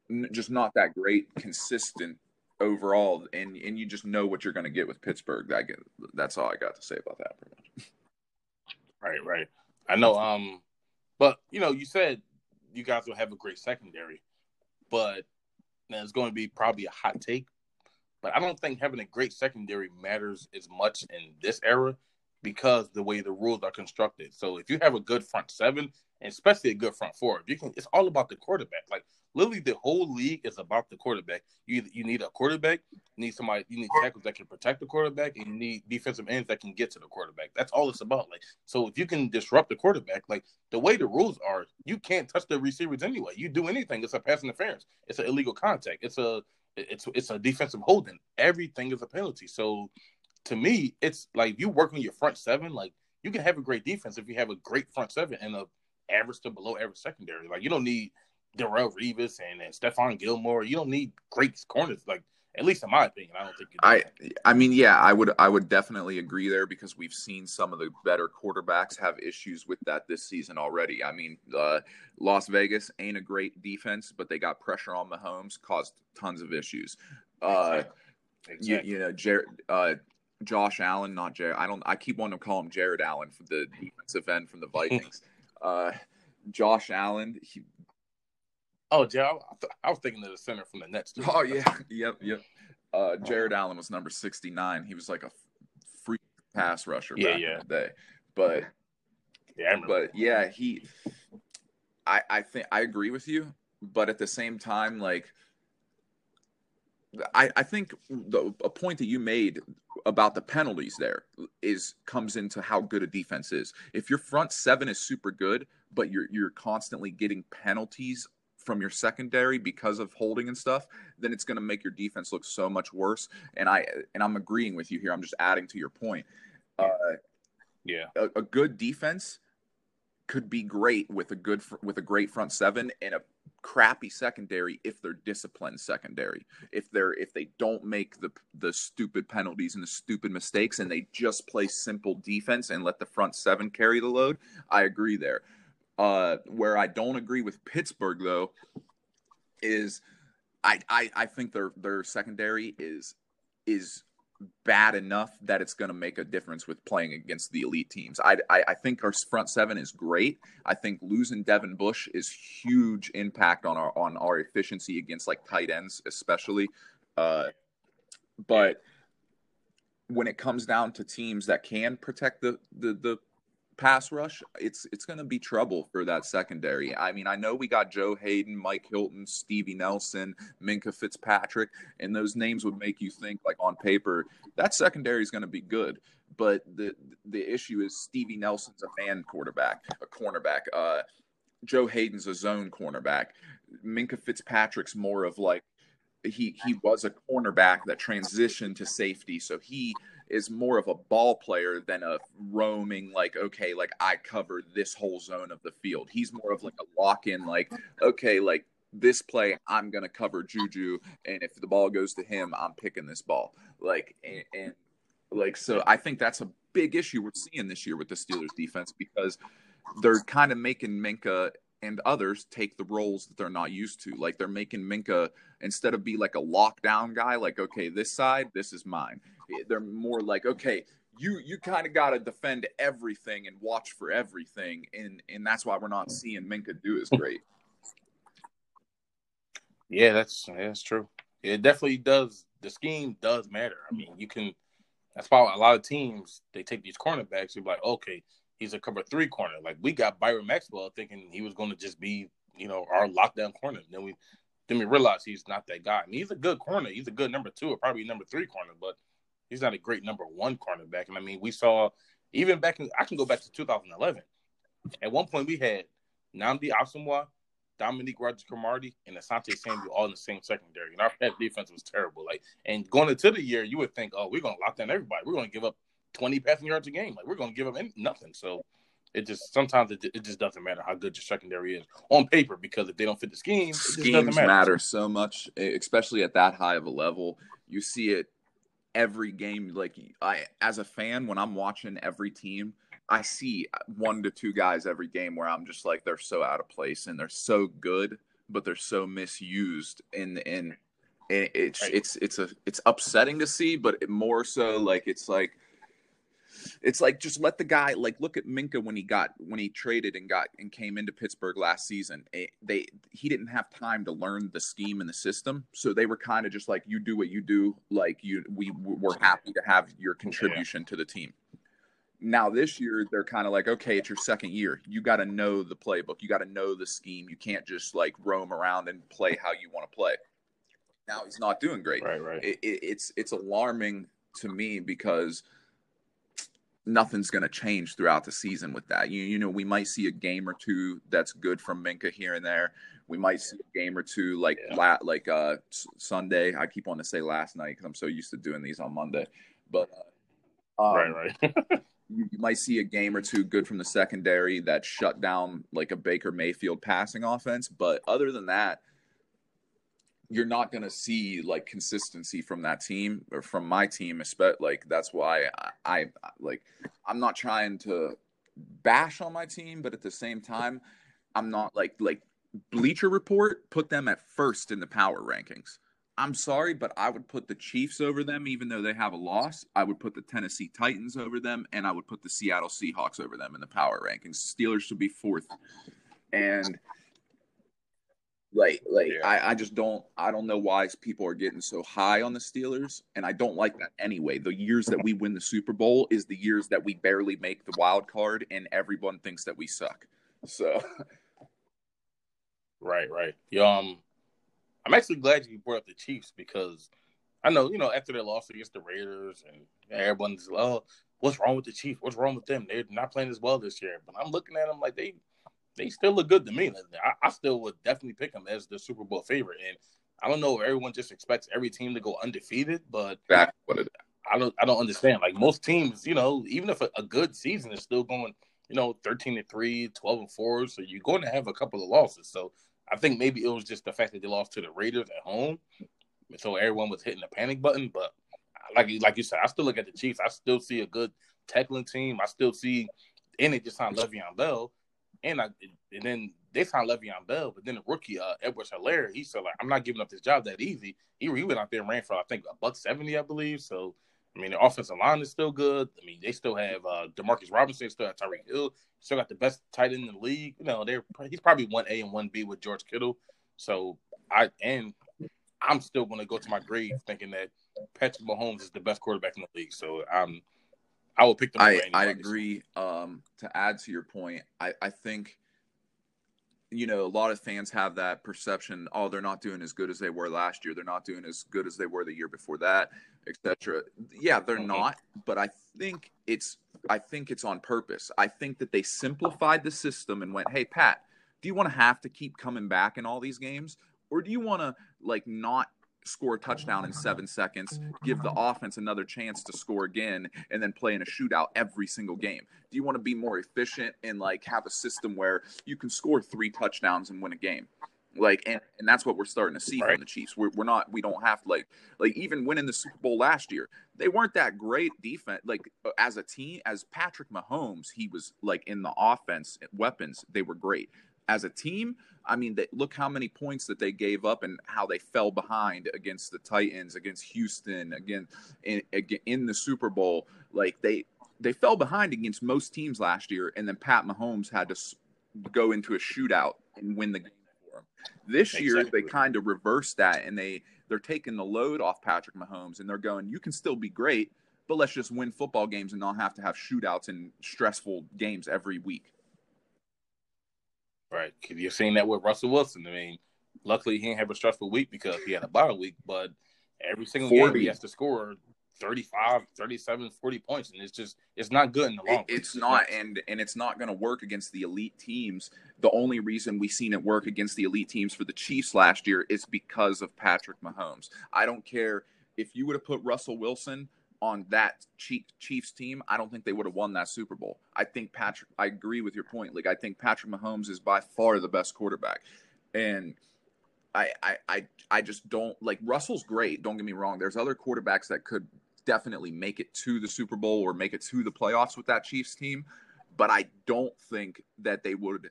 n- just not that great consistent overall and and you just know what you're going to get with Pittsburgh. That get, that's all I got to say about that pretty much. Right right. I know um but you know you said you guys will have a great secondary but it's going to be probably a hot take but I don't think having a great secondary matters as much in this era because the way the rules are constructed. So if you have a good front seven, and especially a good front four, you can, it's all about the quarterback. Like literally, the whole league is about the quarterback. You you need a quarterback, you need somebody, you need tackles that can protect the quarterback, and you need defensive ends that can get to the quarterback. That's all it's about. Like so, if you can disrupt the quarterback, like the way the rules are, you can't touch the receivers anyway. You do anything, it's a pass interference. It's an illegal contact. It's a it's it's a defensive holding. Everything is a penalty. So to me, it's like you work on your front seven. Like you can have a great defense if you have a great front seven and a average to below average secondary. Like you don't need Darrelle Revis and, and Stephon Gilmore. You don't need great corners. Like at least in my opinion, I don't think. I I mean, yeah, I would I would definitely agree there because we've seen some of the better quarterbacks have issues with that this season already. I mean, uh, Las Vegas ain't a great defense, but they got pressure on Mahomes, caused tons of issues. Uh, exactly. you, you know, Jared, uh, Josh Allen, not Jared. I don't. I keep wanting to call him Jared Allen for the defensive end from the Vikings. uh, Josh Allen. He, oh, yeah, I, was thinking of the center from the Nets. Too. Oh yeah, yep, yep. Uh, Jared Allen was number sixty nine. He was like a free pass rusher yeah, back yeah. in the day. But yeah, but yeah, he. I I think I agree with you, but at the same time, like I, I think the, a point that you made about the penalties there is comes into how good a defense is. If your front seven is super good, but you're you're constantly getting penalties from your secondary because of holding and stuff, then it's going to make your defense look so much worse. And I and I'm agreeing with you here. I'm just adding to your point. Uh, yeah, a, a good defense could be great with a good with a great front seven and a crappy secondary if they're disciplined secondary. If they're if they don't make the the stupid penalties and the stupid mistakes and they just play simple defense and let the front seven carry the load i agree there. Uh where i don't agree with pittsburgh though is i i, I think their their secondary is is bad enough that it's going to make a difference with playing against the elite teams. I, I, I think our front seven is great. I think losing Devin Bush is huge impact on our on our efficiency against like tight ends, especially. Uh, but when it comes down to teams that can protect the the, the pass rush, it's it's going to be trouble for that secondary. I mean, I know we got Joe Haden, Mike Hilton, Stevie Nelson, Minkah Fitzpatrick, and those names would make you think like on paper that secondary is going to be good. But the the issue is Stevie Nelson's a man quarterback, a cornerback. Uh, Joe Haden's a zone cornerback. Minkah Fitzpatrick's more of like he he was a cornerback that transitioned to safety, so he is more of a ball player than a roaming like okay like i cover this whole zone of the field he's more of like a lock in like okay like this play i'm gonna cover juju and if the ball goes to him i'm picking this ball like and, and like so i think that's a big issue we're seeing this year with the steelers defense because they're kind of making minkah and others take the roles that they're not used to. Like they're making Minkah instead of be like a lockdown guy, like okay, this side, this is mine. Eh, they're more like okay, you you kind of got to defend everything and watch for everything, and and that's why we're not seeing Minkah do as great. Yeah, that's that's true. It definitely does. The scheme does matter. I mean, you can. That's why a lot of teams they take these cornerbacks. You're like, okay, he's a cover three corner. Like we got Byron Maxwell thinking he was going to just be, you know, our lockdown corner. And Then we then we realize he's not that guy. I mean, he's a good corner. He's a good number two or probably number three corner, but he's not a great number one cornerback. And I mean, we saw even back in I can go back to 2011. At one point, we had Nnamdi Asomugha, Dominique Rodgers-Cromartie, and Asante Samuel all in the same secondary, and our defense was terrible. Like, and going into the year, you would think, oh, we're gonna lock down everybody. We're gonna give up 20 passing yards a game. Like, we're gonna give up any, nothing. So it just sometimes it, it just doesn't matter how good your secondary is on paper because if they don't fit the scheme, it just schemes matter. matter so much, especially at that high of a level. You see it every game. Like I, as a fan, when I'm watching every team, I see one to two guys every game where I'm just like they're so out of place and they're so good, but they're so misused. And and it's it's it's a it's upsetting to see, but more so like it's like it's like just let the guy like look at Minkah when he got when he traded and got and came into Pittsburgh last season. Eh, they he didn't have time to learn the scheme and the system, so they were kind of just like you do what you do. Like you, we we're happy to have your contribution to the team. Now this year they're kind of like, okay, it's your second year. You got to know the playbook. You got to know the scheme. You can't just like roam around and play how you want to play. Now he's not doing great Right, right. it, it, it's it's alarming to me because nothing's going to change throughout the season with that. You you know, we might see a game or two that's good from Minkah here and there. We might see a game or two like Yeah. la- like uh S- Sunday. I keep wanting to say last night because I'm so used to doing these on Monday, but uh, um, right, right. you, you might see a game or two good from the secondary that shut down like a Baker Mayfield passing offense. But other than that, you're not going to see like consistency from that team or from my team. Especially like that's why I, I like I'm not trying to bash on my team, but at the same time, I'm not like like Bleacher Report put them at first in the power rankings. I'm sorry, but I would put the Chiefs over them, even though they have a loss. I would put the Tennessee Titans over them, and I would put the Seattle Seahawks over them in the power rankings. Steelers should be fourth, and like, like Yeah. I, I just don't, I don't know why people are getting so high on the Steelers, and I don't like that anyway. The years that we win the Super Bowl is the years that we barely make the wild card, and everyone thinks that we suck. So, Right, right. Yeah, Um, I'm actually glad you brought up the Chiefs because I know, you know, after their loss against the Raiders and everyone's oh, what's wrong with the Chiefs? What's wrong with them? They're not playing as well this year. But I'm looking at them like they they still look good to me. I, I still would definitely pick them as the Super Bowl favorite. And I don't know if everyone just expects every team to go undefeated, but that's what it I don't I don't understand. Like most teams, you know, even if a, a good season is still going, you know, 13 and 3, 12 and 4, so you're going to have a couple of losses. So I think maybe it was just the fact that they lost to the Raiders at home. So everyone was hitting the panic button, but like like you said, I still look at the Chiefs. I still see a good tackling team. I still see and it just signed Le'Veon Bell. And I and then they signed Le'Veon Bell, but then the rookie uh Edwards Helaire, he said like I'm not giving up this job that easy. He, he went out there and ran for I think a buck seventy, I believe. So I mean, the offensive line is still good. I mean, they still have uh, Demarcus Robinson, still have Tyreek Hill, still got the best tight end in the league. You know, they're he's probably one A and one B with George Kittle. So I and I'm still going to go to my grave thinking that Patrick Mahomes is the best quarterback in the league. So I'm I will pick them. I, I agree. Um, to add to your point, I, I think, you know, a lot of fans have that perception. Oh, they're not doing as good as they were last year. They're not doing as good as they were the year before that, etc. Yeah, they're Mhm. not. But I think it's I think it's on purpose. I think that they simplified the system and went, "Hey, Pat, do you want to have to keep coming back in all these games, or do you want to like not score a touchdown in seven seconds, give the offense another chance to score again, and then play in a shootout every single game? Do you want to be more efficient and like have a system where you can score three touchdowns and win a game? Like, and, and that's what we're starting to see Right. from the Chiefs. We're, we're not, we don't have to like, like even winning the Super Bowl last year, they weren't that great defense. Like as a team, as Patrick Mahomes, he was like in the offense weapons, they were great. As a team, I mean, they, look how many points that they gave up and how they fell behind against the Titans, against Houston, again in, in the Super Bowl. Like they they fell behind against most teams last year, and then Pat Mahomes had to go into a shootout and win the game for him. This year, Exactly. they kind of reversed that, and they they're taking the load off Patrick Mahomes, and they're going, "You can still be great, but let's just win football games and not have to have shootouts and stressful games every week." Right. You're seeing that with Russell Wilson. I mean, Luckily, he didn't have a stressful week because he had a bye week. But every single 40. game, he has to score 35, 37, 40 points, and it's just it's not good in the long. It- it's not and and it's not going to work against the elite teams the only reason we've seen it work against the elite teams for the chiefs last year is because of patrick mahomes i don't care if you would have put russell wilson on that chiefs team i don't think they would have won that super bowl i think patrick i agree with your point like i think patrick mahomes is by far the best quarterback and I, I, I, I just don't like Russell's great. Don't get me wrong. There's other quarterbacks that could definitely make it to the Super Bowl or make it to the playoffs with that Chiefs team, but I don't think that they would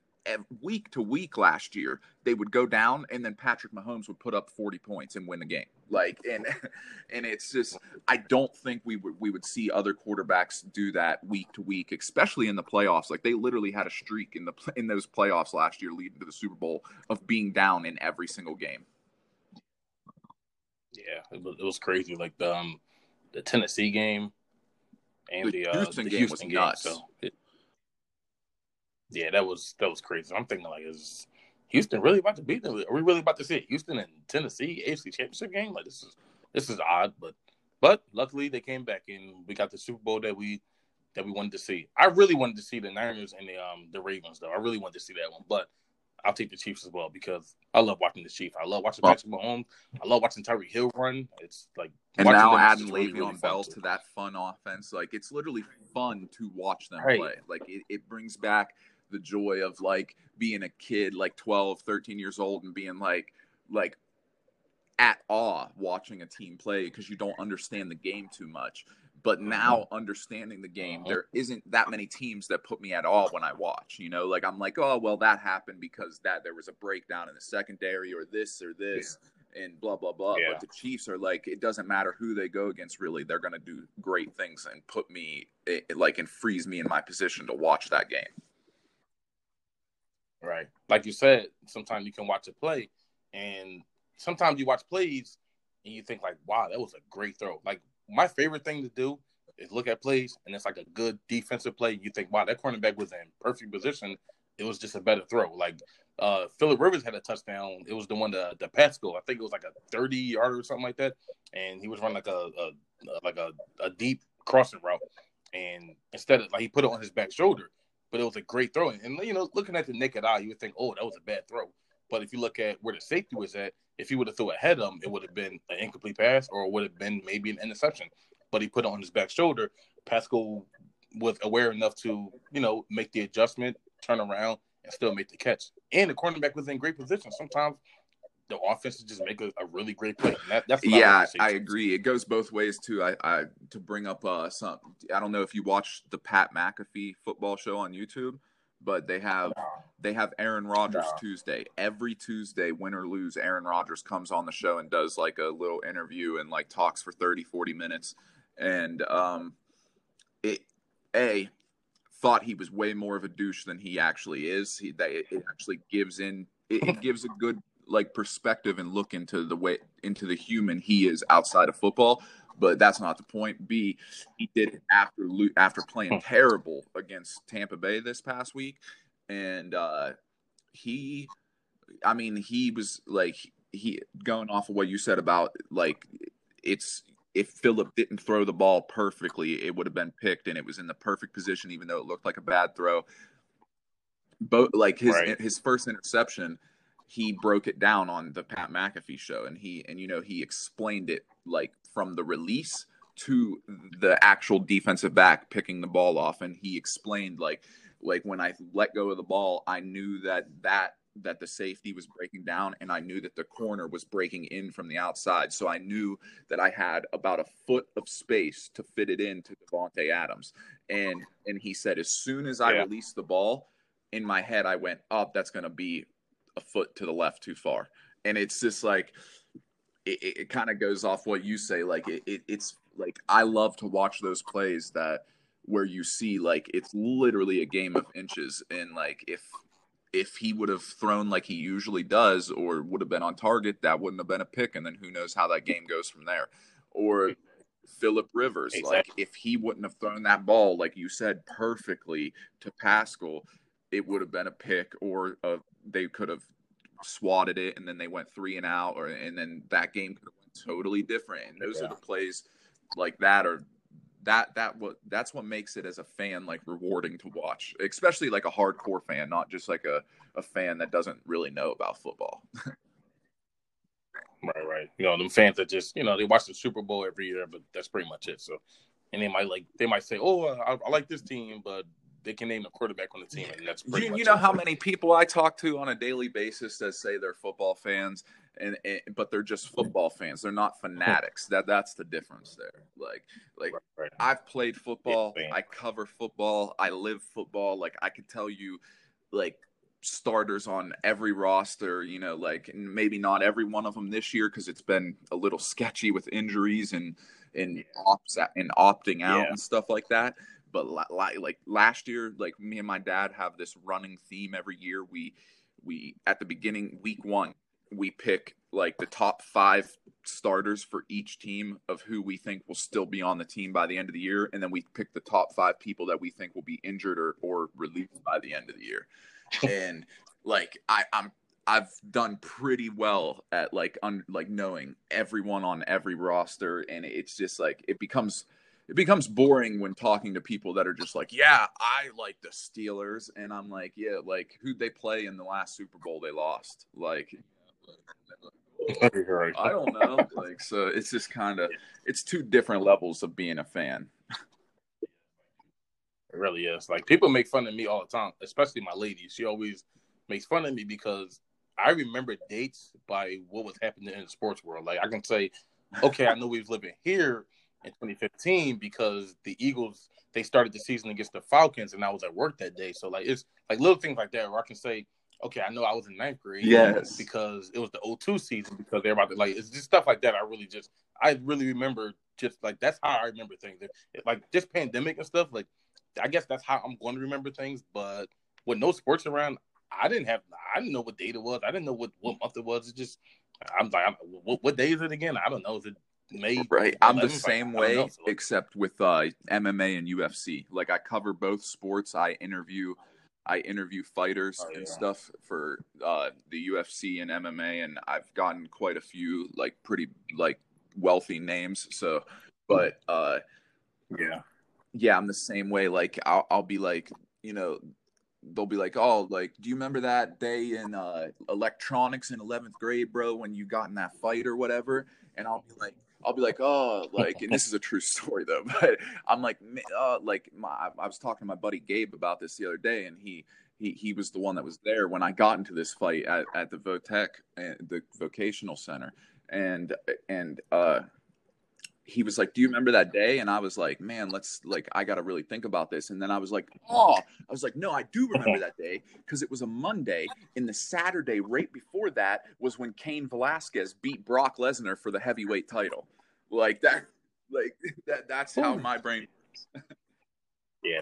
week to week last year they would go down and then Patrick Mahomes would put up 40 points and win the game. Like and and it's just I don't think we would we would see other quarterbacks do that week to week, especially in the playoffs. Like they literally had a streak in the in those playoffs last year leading to the Super Bowl of being down in every single game. yeah, it was, crazy. Like the um, the Tennessee game and The the, uh, Houston the game Houston was game. nuts. So it, yeah, that was that was crazy. I'm thinking like, is Houston really about to beat them? Are we really about to see Houston and Tennessee AFC Championship game? Like this is this is odd, but but luckily they came back and we got the Super Bowl that we that we wanted to see. I really wanted to see the Niners and the um the Ravens though. I really wanted to see that one, but I'll take the Chiefs as well because I love watching the Chiefs. I love watching Well- Patrick Mahomes. I love watching Tyreek Hill run. It's like And now adding really, Le'Veon really Bell to that fun offense, like it's literally fun to watch them Right. play. Like it, it brings back the joy of like being a kid, like 12, 13 years old, and being like, like at awe watching a team play because you don't understand the game too much. But now understanding the game, Mhm. there isn't that many teams that put me at awe when I watch. You know, like I'm like, oh well, that happened because that there was a breakdown in the secondary or this or this and blah blah blah. Yeah. But the Chiefs are like, it doesn't matter who they go against. Really, they're going to do great things and put me it, like and freeze me in my position to watch that game. Right. Like you said, sometimes you can watch a play and sometimes you watch plays and you think like, wow, that was a great throw. Like my favorite thing to do is look at plays and it's like a good defensive play. You think, wow, that cornerback was in perfect position. It was just a better throw. Like uh Philip Rivers had a touchdown. It was the one the the Pascal. I think it was like a 30 yard or something like that. And he was running like a, a like a, a deep crossing route. And instead of like he put it on his back shoulder but it was a great throw. And you know, looking at the naked eye, you would think, oh, that was a bad throw. But if you look at where the safety was at, if he would have threw ahead of him, it would have been an incomplete pass or it would have been maybe an interception. But he put it on his back shoulder. Pascal was aware enough to, you know, make the adjustment, turn around, and still make the catch. And the cornerback was in great position. Sometimes the offense just make a, a really great play. That, that's yeah, to see, I agree. It goes both ways too. I, I to bring up uh some. I don't know if you watched the Pat McAfee football show on YouTube, but they have they have Aaron Rodgers No. Tuesday. Every Tuesday, win or lose, Aaron Rodgers comes on the show and does like a little interview and like talks for 30, 40 minutes. And um, it a thought he was way more of a douche than he actually is. He that it, it actually gives in. It, it gives a good like perspective and look into the way into the human he is outside of football. But that's not the point. B, he did it after after playing terrible against Tampa Bay this past week, and uh, he, I mean, he was like he going off of what you said about like it's if Philip didn't throw the ball perfectly, it would have been picked, and it was in the perfect position, even though it looked like a bad throw. Both like his Right. his first interception, he broke it down on the Pat McAfee show, and he and you know he explained it like from the release to the actual defensive back picking the ball off, and he explained like like when I let go of the ball, I knew that that that the safety was breaking down and I knew that the corner was breaking in from the outside. So I knew that I had about a foot of space to fit it into Davante Adams. And and he said as soon as I Yeah. released the ball, in my head I went, Oh, that's gonna be a foot to the left too far. And it's just like it, it, it kind of goes off what you say. Like it, it, it's like I love to watch those plays that where you see like it's literally a game of inches and like if if he would have thrown like he usually does or would have been on target that wouldn't have been a pick and then who knows how that game goes from there or Philip Rivers like if he wouldn't have thrown that ball like you said perfectly to Pascal it would have been a pick or uh they could have swatted it and then they went three and out, or and then that game could have went totally different. And those Yeah. are the plays like that or that that what that's what makes it as a fan like rewarding to watch, especially like a hardcore fan, not just like a a fan that doesn't really know about football. Right, right. You know, them fans that just, you know, they watch the Super Bowl every year, but that's pretty much it. So, and they might like, they might say, "Oh, I, I like this team," but they can name a quarterback on the team, and that's pretty You, much you know it. how many people I talk to on a daily basis that say they're football fans, and, and but they're just football fans. They're not fanatics. That that's the difference there. Like like Right, right. I've played football. I cover football. I live football. Like I could tell you, like starters on every roster. You know, like and maybe not every one of them this year because it's been a little sketchy with injuries and and ops and opting out Yeah. and stuff like that. But li- li- like last year, like me and my dad have this running theme every year. We we at the beginning week one we pick like the top five starters for each team of who we think will still be on the team by the end of the year, and then we pick the top five people that we think will be injured or, or released by the end of the year. and like I, I'm I've done pretty well at like un, like knowing everyone on every roster, and it's just like it becomes it becomes boring when talking to people that are just like, yeah, I like the Steelers, and I'm like, yeah, like who'd they play in the last Super Bowl they lost? Like, I don't know. Like, so it's just kind of it's two different levels of being a fan. It really is. Like people make fun of me all the time, especially my lady. She always makes fun of me because I remember dates by what was happening in the sports world. Like I can say, okay, I know we was living here in 2015 because the Eagles they started the season against the Falcons and I was at work that day. So like it's like little things like that where I can say, okay, I know I was in ninth grade. Yes. Because it was the 02 season because they're about to like it's just stuff like that. I really just I really remember just like that's how I remember things. Like this pandemic and stuff like I guess that's how I'm going to remember things. But with no sports around, I didn't have, I didn't know what date it was. I didn't know what, what month it was. It just, I'm like, I'm, what, what day is it again? I don't know. Is it May? Right. I'm the same way, know. So, except with uh, MMA and UFC. Like I cover both sports. I interview, I interview fighters Oh, and stuff for uh, the UFC and MMA, and I've gotten quite a few like pretty like wealthy names. So, but uh, yeah. yeah, I'm the same way. Like I'll, I'll be like, you know, they'll be like, oh, like, do you remember that day in uh, electronics in 11th grade, bro, when you got in that fight or whatever? And I'll be like, I'll be like, oh, like, and this is a true story though, but I'm like, "Ma- uh, like, my, I- was talking to my buddy Gabe about this the other day, and he. He, he was the one that was there when I got into this fight at, at the Votech, uh, the vocational center, and and uh, he was like, "Do you remember that day?" And I was like, "Man, let's like I got to really think about this." And then I was like, "Oh, I was like, no, I do remember that day because it was a Monday, and the Saturday right before that was when Cain Velasquez beat Brock Lesnar for the heavyweight title. Like that, like that. That's how my brain. Works. Yeah.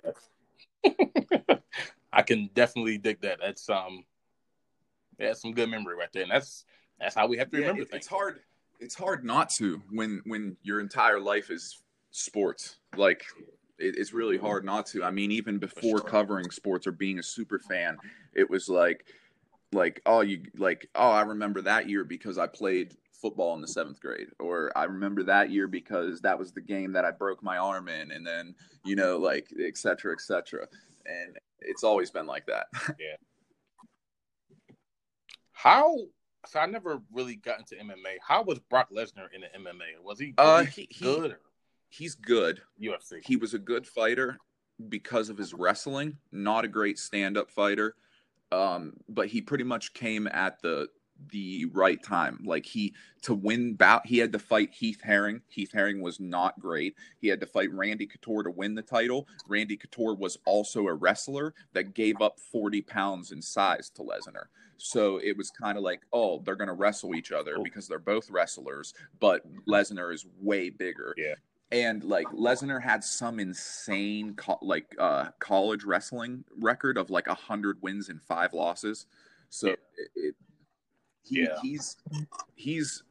I can definitely dig that. That's, um, yeah, that's some good memory right there. And that's, that's how we have to Yeah, remember it- things. it's hard. It's hard not to when when your entire life is sports. Like it, it's really hard not to. I mean, even before covering sports or being a super fan, it was like like oh you like oh I remember that year because I played football in the seventh grade, or I remember that year because that was the game that I broke my arm in, and then you know like et cetera, et cetera. And it's always been like that. Yeah how, so I never really got into MMA. How was Brock Lesnar in the MMA? Was he, Uh, was he he- he- good or He's good. UFC? he was a good fighter because of his wrestling not a great stand-up fighter um, but he pretty much came at the the right time like he to win bout he had to fight heath herring heath herring was not great he had to fight randy couture to win the title randy couture was also a wrestler that gave up 40 pounds in size to lesnar so it was kind of like oh they're going to wrestle each other Oh. because they're both wrestlers but lesnar is way bigger Yeah. and like Lesnar had some insane co- like uh college wrestling record of like a hundred wins and five losses. So Yeah. it, it he, Yeah. he's he's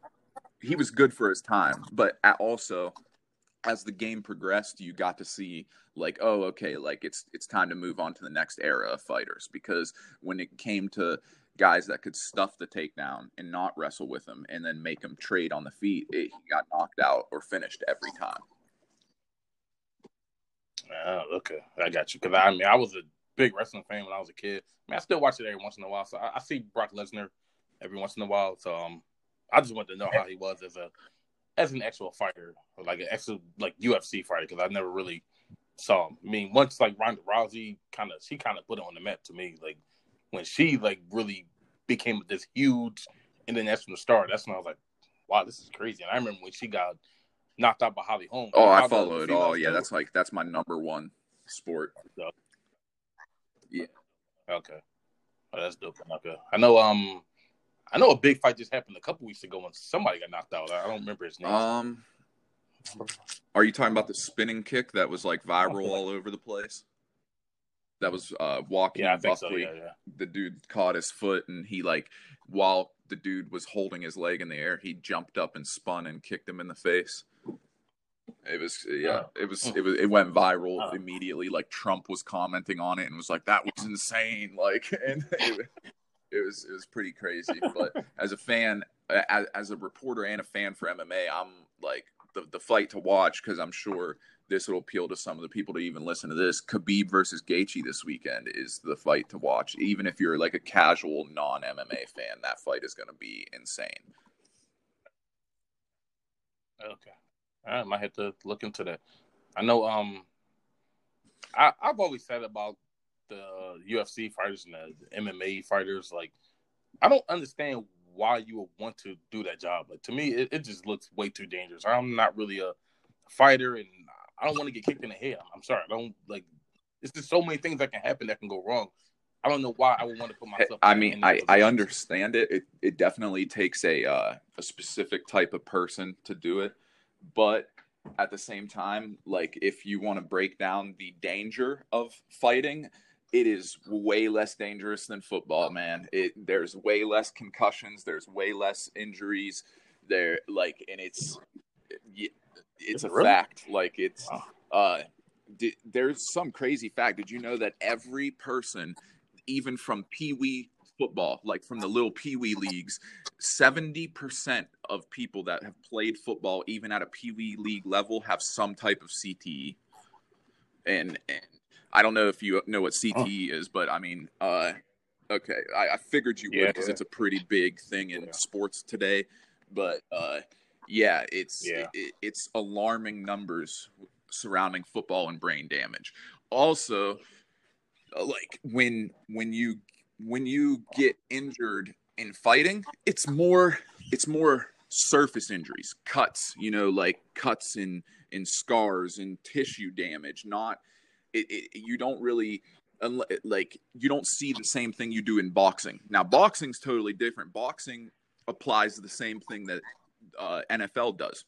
he was good for his time, but also as the game progressed, you got to see like, oh, okay, like it's it's time to move on to the next era of fighters because when it came to guys that could stuff the takedown and not wrestle with him and then make him trade on the feet, it, he got knocked out or finished every time. Oh, okay, I got you. Because I mean, I was a big wrestling fan when I was a kid. I mean, I still watch it every once in a while. So I, I see Brock Lesnar every once in a while. So um, I just wanted to know how he was as a as an actual fighter, or like an actual like UFC fighter, because I never really saw him. I mean, once like Ronda Rousey kind of she kind of put it on the map to me, like when she like really became this huge international star. That's when I was like, wow, this is crazy. And I remember when she got knocked out by Holly Holm. Oh, I follow it all. Yeah, that's like that's my number one sport. So, yeah. Okay. Oh, that's dope. Okay. I know um I know a big fight just happened a couple weeks ago when somebody got knocked out. I don't remember his name. Um, are you talking about the spinning kick that was like viral all over the place? That was uh Joaquin yeah, Buckley. so. Yeah, yeah. The dude caught his foot and he like while the dude was holding his leg in the air, he jumped up and spun and kicked him in the face. It was yeah, it was it was it went viral immediately. Like Trump was commenting on it and was like, "That was insane!" Like, and it, it was it was pretty crazy. But as a fan, as, as a reporter and a fan for MMA, I'm like the the fight to watch because I'm sure this will appeal to some of the people to even listen to this. Khabib versus Gaethje this weekend is the fight to watch. Even if you're like a casual non MMA fan, that fight is going to be insane. Okay. I might have to look into that. I know um I, I've always said about the UFC fighters and the MMA fighters, like I don't understand why you would want to do that job. Like to me, it, it just looks way too dangerous. I'm not really a fighter, and I don't want to get kicked in the head. I'm sorry, I don't like. It's just so many things that can happen that can go wrong. I don't know why I would want to put myself. I mean, I, I understand it. It it definitely takes a uh, a specific type of person to do it, but at the same time, like if you want to break down the danger of fighting, it is way less dangerous than football, man. It there's way less concussions, there's way less injuries. There, like, and it's it's a really? fact. Like, it's Wow. uh, di- there's some crazy fact. Did you know that every person, even from Pee Wee football, like from the little Pee Wee leagues, 70% of people that have played football, even at a Pee Wee league level, have some type of CTE. And, and I don't know if you know what CTE is, but I mean, uh, okay, I, I figured you would Yeah. because it's a pretty big thing in Yeah. sports today. But uh, yeah, it's Yeah. It, it's alarming numbers surrounding football and brain damage. Also, uh, like when when you when you get injured in fighting, it's more it's more surface injuries, cuts, you know, like cuts and and scars and tissue damage. Not it, it you don't really like you don't see the same thing you do in boxing. Now, boxing's totally different. Boxing applies the same thing that uh, NFL does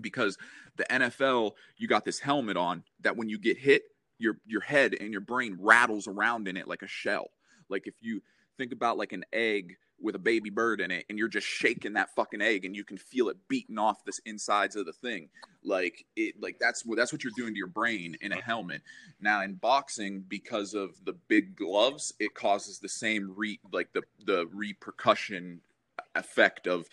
because the NFL, you got this helmet on that when you get hit, your your head and your brain rattles around in it like a shell. Like if you think about like an egg with a baby bird in it and you're just shaking that fucking egg and you can feel it beating off this insides of the thing. Like it like that's what that's what you're doing to your brain in a helmet. Now in boxing because of the big gloves it causes the same re like the the repercussion effect of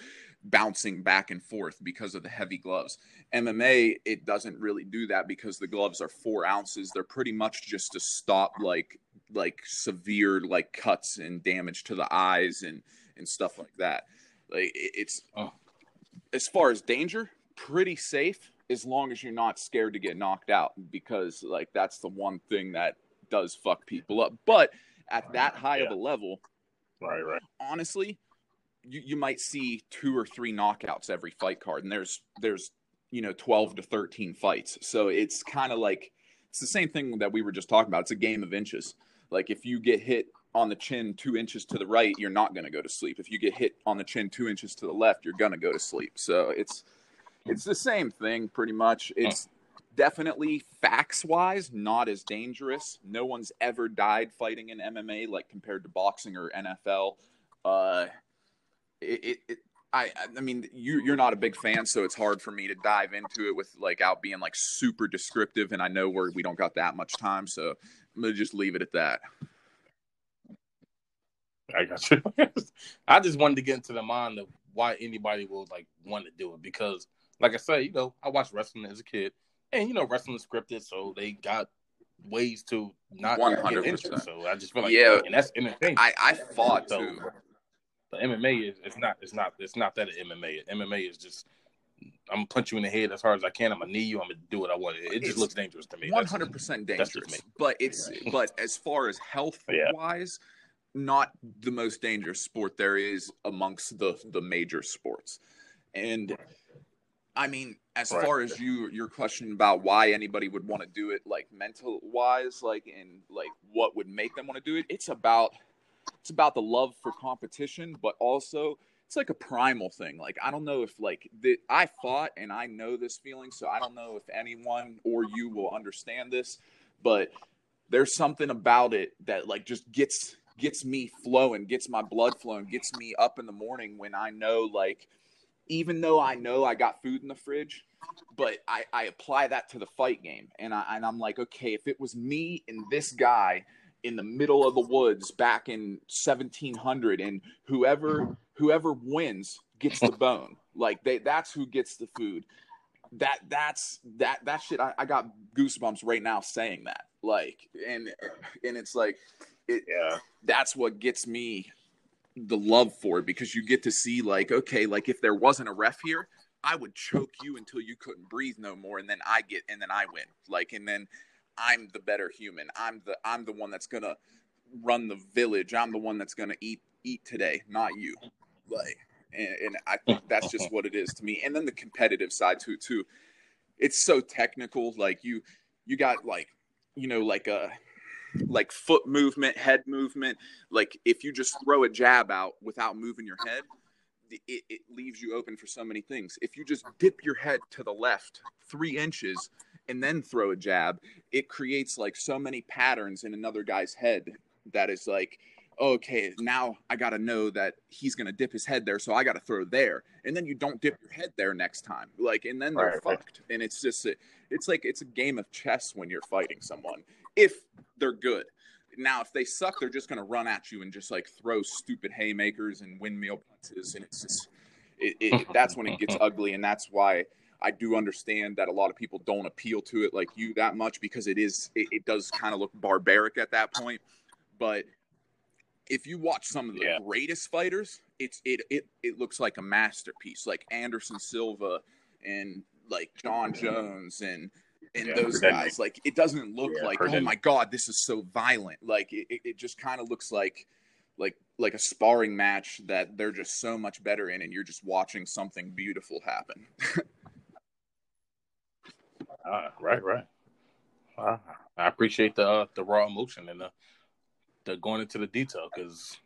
bouncing back and forth because of the heavy gloves MMA, it doesn't really do that because the gloves are four ounces. They're pretty much just to stop like like severe like cuts and damage to the eyes and and stuff like that. Like it's Oh. as far as danger, pretty safe as long as you're not scared to get knocked out because like that's the one thing that does fuck people up. But at that high of a level, Right, right. honestly, you, you might see two or three knockouts every fight card, and there's there's you know twelve to thirteen fights, so it's kind of like it's the same thing that we were just talking about. It's a game of inches. Like if you get hit on the chin two inches to the right, you're not going to go to sleep. If you get hit on the chin two inches to the left, you're going to go to sleep. So it's it's the same thing pretty much. It's definitely facts wise not as dangerous. No one's ever died fighting in MMA like compared to boxing or NFL. Uh, it, it, it I I mean you you're not a big fan, so it's hard for me to dive into it with like out being like super descriptive, and I know we're we don't got that much time, so I'm gonna just leave it at that. I got you. I just wanted to get into the mind of why anybody would like want to do it because, like I said, you know, I watched wrestling as a kid, and you know, wrestling is scripted, so they got ways to not 100%. get injured. So I just feel like, Yeah. and that's entertaining. I I fought So, too. But MMA is it's not it's not it's not that MMA. MMA is just I'm gonna punch you in the head as hard as I can. I'm gonna knee you. I'm gonna do what I want. It, it just looks dangerous to me. Hundred percent dangerous, me. but it's but as far as health Yeah. wise, not the most dangerous sport there is amongst the the major sports, and I mean, as Right. far as you your question about why anybody would want to do it, like mental wise, like and like what would make them want to do it, it's about it's about the love for competition, but also it's like a primal thing. Like I don't know if like the, I fought and I know this feeling, so I don't know if anyone or you will understand this, but there's something about it that like just gets gets me flowing, gets my blood flowing, gets me up in the morning when I know like even though I know I got food in the fridge, but I, I apply that to the fight game and I and I'm like, okay, if it was me and this guy in the middle of the woods back in 1700 and whoever whoever wins gets the bone. Like they that's who gets the food. That that's that that shit I, I got goosebumps right now saying that. Like and and it's like it, yeah. that's what gets me the love for it because you get to see like okay like if there wasn't a ref here i would choke you until you couldn't breathe no more and then i get and then i win. Like and then i'm the better human. I'm the i'm the one that's gonna run the village. I'm the one that's gonna eat eat today not you. Like and, and i think that's just what it is to me. And then the competitive side too, too. It's so technical. Like you you got like you know like a like foot movement head movement. Like if you just throw a jab out without moving your head it, it leaves you open for so many things. If you just dip your head to the left three inches and then throw a jab it creates like so many patterns in another guy's head that is like okay now i gotta know that he's gonna dip his head there so i gotta throw there. And then you don't dip your head there next time. Like and then they're Right, right. fucked. And it's just it's like it's a game of chess when you're fighting someone if they're good. Now if they suck they're just gonna run at you and just like throw stupid haymakers and windmill punches and it's just it, it, that's when it gets ugly and that's why I do understand that a lot of people don't appeal to it like you that much because it is it, it does kind of look barbaric at that point. But if you watch some of the Yeah. greatest fighters, it's it it it looks like a masterpiece, like Anderson Silva and like Jon Jones and and Yeah, those guys. Like it doesn't look Yeah, like oh my god, this is so violent. Like it, it, it just kind of looks like like like a sparring match that they're just so much better in, and you're just watching something beautiful happen. Ah, right, right. Ah, I appreciate the uh, the raw emotion and the the going into the detail because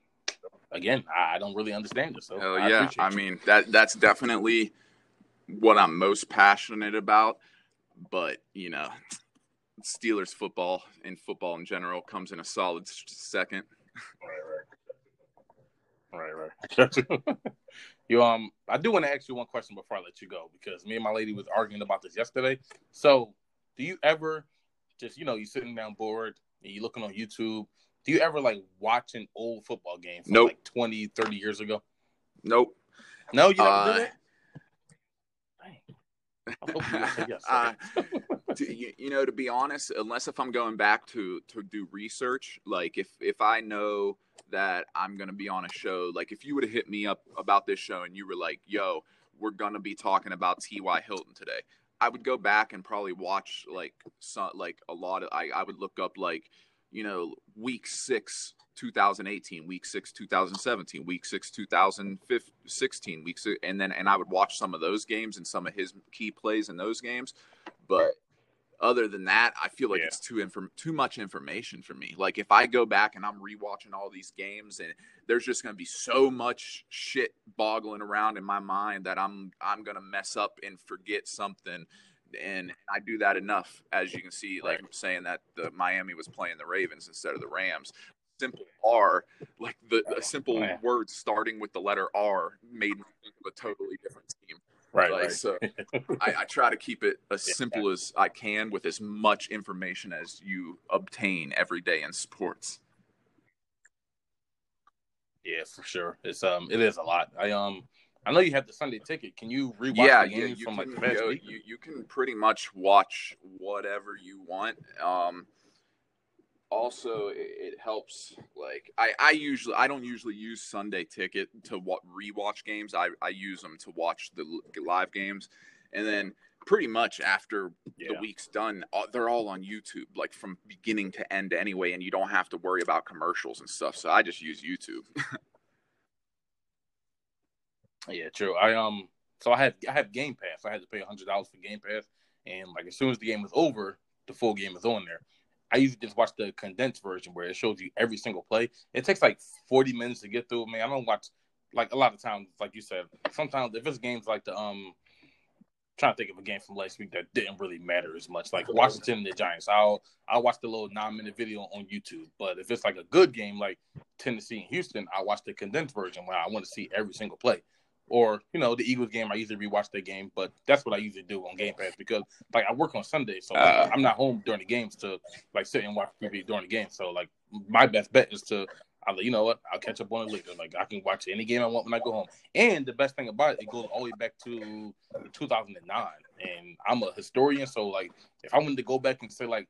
again, I, I don't really understand it. So Hell I yeah! I mean that that's definitely what I'm most passionate about. But you know, Steelers football and football in general comes in a solid second. Right, right. you um, I do want to ask you one question before I let you go because me and my lady was arguing about this yesterday. So, do you ever just you know you sitting down bored and you looking on YouTube? Do you ever like watch an old football game from Nope. like 20, 30 years ago? Nope. No, you never Uh, do that. Dang. I hope you say yes. Uh, to, you, you know, to be honest, unless if I'm going back to to do research, like if if I know that I'm gonna be on a show, like if you would have hit me up about this show and you were like, "Yo, we're gonna be talking about T.Y. Hilton today," I would go back and probably watch like some like a lot of. I I would look up like you know week six 2018 week 6 2017 week 6 2016 week six, and then and i would watch some of those games and some of his key plays in those games but other than that i feel like Yeah. it's too inform- too much information for me like if i go back and i'm rewatching all these games and there's just going to be so much shit boggling around in my mind that i'm i'm going to mess up and forget something and I do that enough, as you can see, like Right. saying that the Miami was playing the Ravens instead of the Rams. simple R, like the a oh, simple Yeah. word starting with the letter R, made me think of a totally different team. Right, Like, right. So I, I try to keep it as Yeah. simple as I can with as much information as you obtain every day in sports. Yeah, for sure. It's um, it is a lot. I um, I know you have the Sunday ticket. Can you rewatch yeah, the yeah, you from like the past week? you you can pretty much watch whatever you want. Um, also, it, helps. Like I, I usually I don't usually use Sunday Ticket to wa- rewatch games. I I use them to watch the live games, and then pretty much after the week's done, uh, they're all on YouTube, like from beginning to end anyway, and you don't have to worry about commercials and stuff. So I just use YouTube. Yeah, true. I um, so I had I have Game Pass. I had to pay hundred dollars for Game Pass, and like as soon as the game was over, the full game is on there. I usually just watch the condensed version where it shows you every single play. It takes like forty minutes to get through. Man, I don't watch like a lot of times, like you said. Sometimes if it's games like the um, trying to think of a game from last week that didn't really matter as much, like Washington and the Giants. I'll I'll watch the little nine minute video on YouTube. But if it's like a good game like Tennessee and Houston, I watch the condensed version where I want to see every single play or you know the Eagles game. I usually rewatch that game, but that's what I usually do on Game Pass because like I work on Sunday, so like, Uh. I'm not home during the games to like sit and watch TV during the game. So like my best bet is to I'll you know what I'll catch up on it later. Like I can watch any game I want when I go home. And the best thing about it, it goes all the way back to 2009, and I'm a historian, so like if I wanted to go back and say like.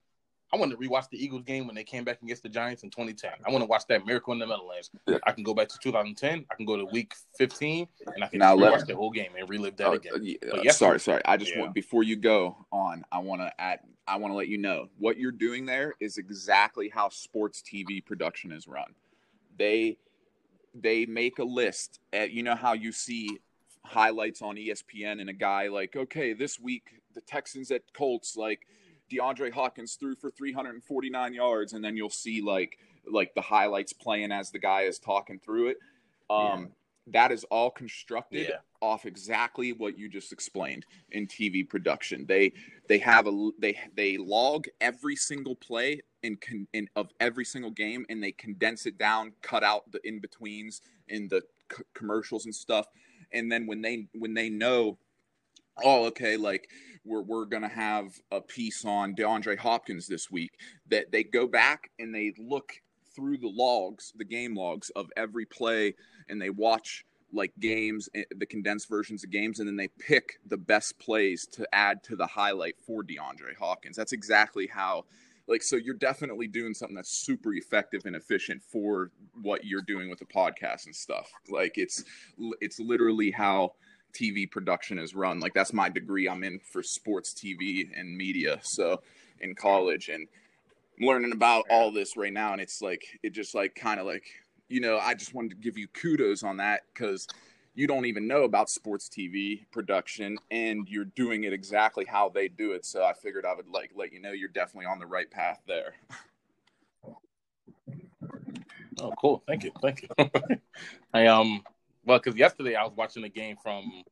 I want to rewatch the Eagles game when they came back against the Giants in 2010. I want to watch that miracle in the Meadowlands. Yeah. I can go back to 2010. I can go to week 15, and I can Now rewatch the whole game and relive that Oh, again. uh, yeah, But uh, sorry, sorry. I just Yeah. want before you go on, I want to add. I want to let you know what you're doing there is exactly how sports TV production is run. They they make a list. At, you know how you see highlights on ESPN and a guy like, okay, this week the Texans at Colts like DeAndre Hopkins threw for 349 yards, and then you'll see like like the highlights playing as the guy is talking through it. Um, That is all constructed Yeah. off exactly what you just explained in TV production. They they have a they they log every single play in, con, in of every single game, and they condense it down, cut out the in betweens in the c- commercials and stuff. And then when they when they know, oh okay, like we're we're gonna have a piece on DeAndre Hopkins this week, that they go back and they look through the logs, the game logs of every play, and they watch like games, eh, the condensed versions of games, and then they pick the best plays to add to the highlight for DeAndre Hopkins. That's exactly how. Like so, you're definitely doing something that's super effective and efficient for what you're doing with the podcast and stuff. Like it's it's literally how TV production is run. Like that's my degree. I'm in for sports TV and media. So in college, and I'm learning about all this right now, and it's like it just like kind of like you know I just wanted to give you kudos on that because you don't even know about sports TV production, and you're doing it exactly how they do it. So I figured I would like let you know you're definitely on the right path there. Oh, cool. Thank you. Thank you. I um, well, because yesterday I was watching a game from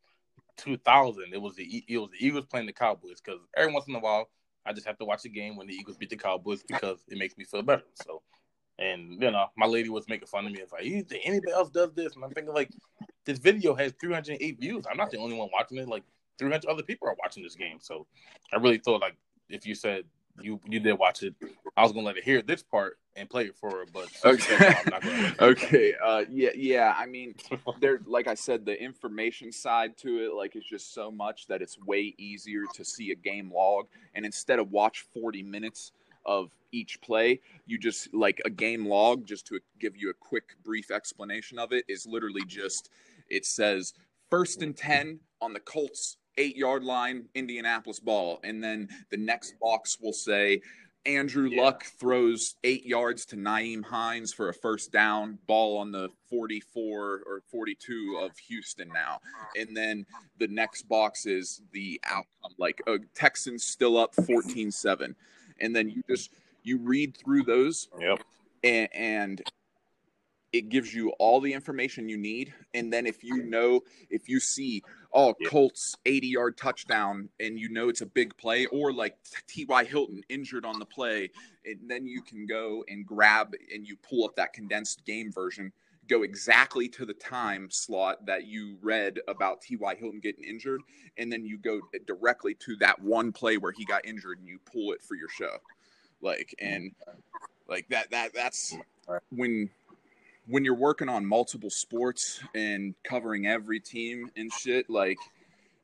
2000. It was the it was the Eagles playing the Cowboys. Because every once in a while, I just have to watch a game when the Eagles beat the Cowboys because it makes me feel better. So, and you know, my lady was making fun of me. It's like, you anybody else does this? And I'm thinking like, this video has 308 views. I'm not the only one watching it. Like 300 other people are watching this game. So, I really thought like if you said you you did watch it, I was gonna let her hear this part and play it for her. But since you said no, I'm not gonna let her hear that. okay. Uh, yeah. Yeah. I mean, there, like I said, the information side to it, like, is just so much that it's way easier to see a game log, and instead of watch 40 minutes of each play, you just like a game log, just to give you a quick, brief explanation of it, is literally just it says first and 10 on the Colts eight yard line, Indianapolis ball, and then the next box will say. Andrew Yeah. Luck throws eight yards to Nyheim Hines for a first down, ball on the 44 or 42 of Houston now. And then the next box is the outcome, like uh, Texans still up 14 7. And then you just, you read through those Yep. and, and it gives you all the information you need. And then if you know, if you see, oh, Yeah. Colts 80 yard touchdown, and you know it's a big play, or like T.Y. Hilton injured on the play, and then you can go and grab and you pull up that condensed game version, go exactly to the time slot that you read about T.Y. Hilton getting injured, and then you go directly to that one play where he got injured and you pull it for your show. Like, and like that, that, that's when when you're working on multiple sports and covering every team and shit, like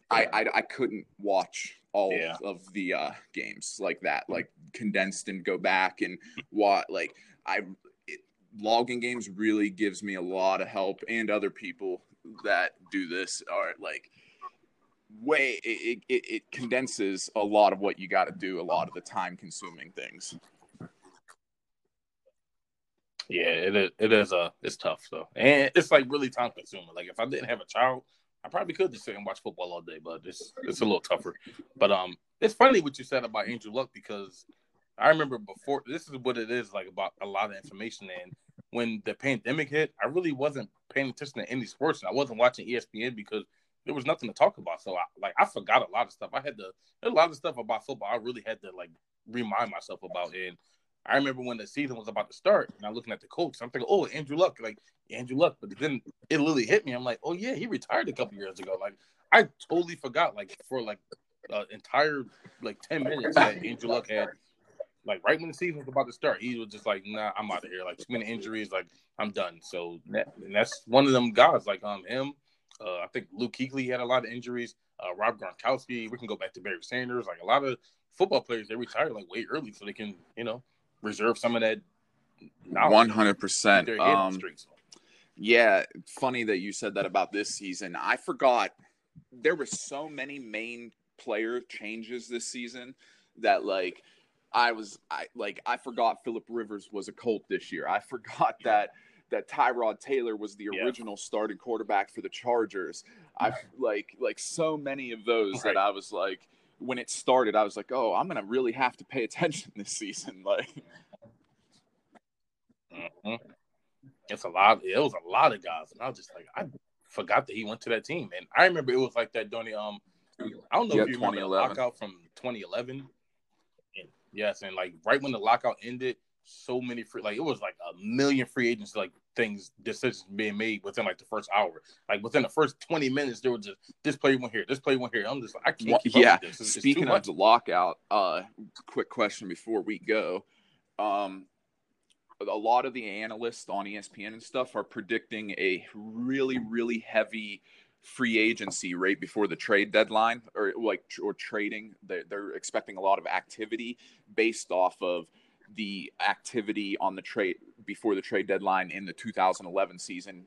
I I, I couldn't watch all Yeah. of the uh, games like that, like condensed and go back and what like I it, logging games really gives me a lot of help and other people that do this are like way it, it, it condenses a lot of what you got to do a lot of the time consuming things Yeah, it is. It is. Uh, it's tough though, and it's like really time consuming. Like if I didn't have a child, I probably could just sit and watch football all day, but it's it's a little tougher. But um, it's funny what you said about Andrew Luck because I remember before. This is what it is like about a lot of information. And when the pandemic hit, I really wasn't paying attention to any sports, and I wasn't watching ESPN because there was nothing to talk about. So I like I forgot a lot of stuff. I had to a lot of stuff about football. I really had to like remind myself about and. I remember when the season was about to start, and I'm looking at the coach. I'm thinking, "Oh, Andrew Luck, like Andrew Luck." But then it literally hit me. I'm like, "Oh yeah, he retired a couple years ago." Like I totally forgot. Like for like uh, entire like ten minutes that Andrew Luck had. Like right when the season was about to start, he was just like, "Nah, I'm out of here." Like too many injuries. Like I'm done. So and that's one of them guys. Like um him. Uh, I think Luke Kuechly had a lot of injuries. Uh, Rob Gronkowski. We can go back to Barry Sanders. Like a lot of football players, they retire like way early so they can, you know, reserve some of that 100% Their head um. Yeah, funny that you said that about this season. I forgot there were so many main player changes this season that like I was I like I forgot Philip Rivers was a Colt this year. I forgot that that Tyrod Taylor was the Yeah. original starting quarterback for the Chargers. I like like so many of those Right. that I was like when it started I was like, "Oh, I'm going to really have to pay attention this season." Like Mhm. It's a lot. It was a lot of guys, and I was just like, I forgot that he went to that team. And I remember it was like that during the um, I don't know Yeah, if you remember the 2011. lockout from 2011. And yes, and like right when the lockout ended, so many free like it was like a million free agents like things decisions being made within like the first hour. Like within the first 20 minutes, there was just this play went here, this play went here. I'm just like, I can't keep yeah. up with this. It's, it's Speaking too of much. the lockout, uh, quick question before we go. Um, a lot of the analysts on ESPN and stuff are predicting a really, really heavy free agency right before the trade deadline, or like or trading. They're, they're expecting a lot of activity based off of the activity on the trade before the trade deadline in the 2011 season,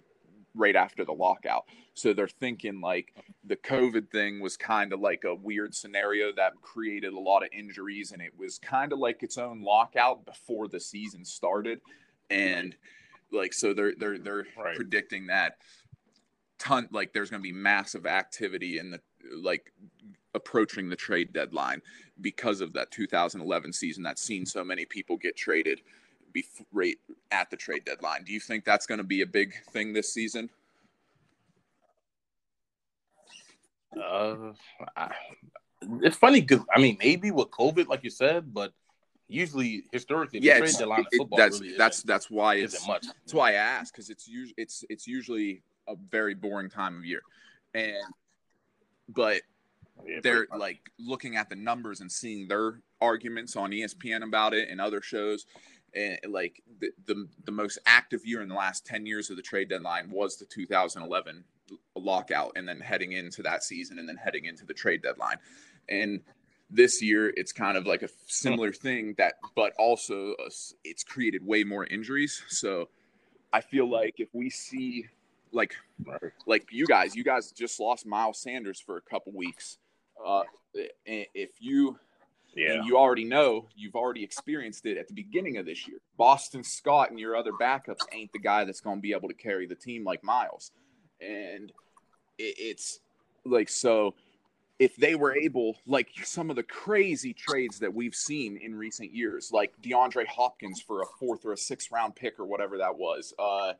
right after the lockout. So they're thinking like the COVID thing was kind of like a weird scenario that created a lot of injuries, and it was kind of like its own lockout before the season started, and like so they're they're they're Right. predicting that ton like there's going to be massive activity in the like approaching the trade deadline because of that 2011 season that's seen so many people get traded bef- right at the trade deadline. Do you think that's going to be a big thing this season? Uh, I, it's funny because I mean maybe with COVID, like you said, but usually historically, the yeah, trade deadline it- football that's really that's that's why it's isn't much. that's why I ask because it's usually it's it's usually a very boring time of year, and but Yeah, they're like looking at the numbers and seeing their arguments on ESPN about it and other shows. And like the, the the most active year in the last 10 years of the trade deadline was the 2011 lockout and then heading into that season and then heading into the trade deadline. And this year it's kind of like a similar thing that but also uh, it's created way more injuries. So I feel like if we see like like you guys, you guys just lost Miles Sanders for a couple weeks. Uh, if you Yeah, you already know, you've already experienced it at the beginning of this year. Boston Scott and your other backups ain't the guy that's going to be able to carry the team like Miles, and it, it's like so. If they were able, like some of the crazy trades that we've seen in recent years, like DeAndre Hopkins for a fourth or a sixth round pick or whatever that was, uh,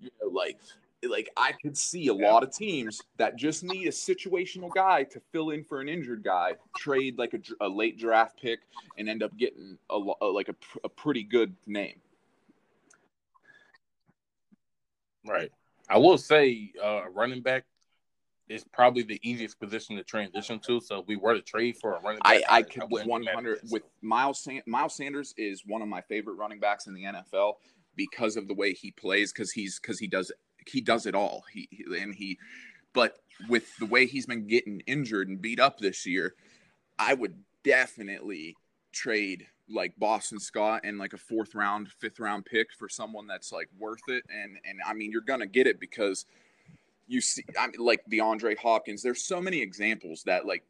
You know, like like I could see a lot of teams that just need a situational guy to fill in for an injured guy, trade like a, a late draft pick, and end up getting a, a like a, a pretty good name. Right. I will say, uh, running back is probably the easiest position to transition to. So if we were to trade for a running back, I, I could one hundred with Miles. San- Miles Sanders is one of my favorite running backs in the NFL because of the way he plays. Because he's because he does he does it all. He and he, but with the way he's been getting injured and beat up this year, I would definitely trade like Boston Scott and like a fourth round, fifth round pick for someone that's like worth it. And and I mean, you're gonna get it because you see, I mean, like DeAndre Hopkins. There's so many examples that like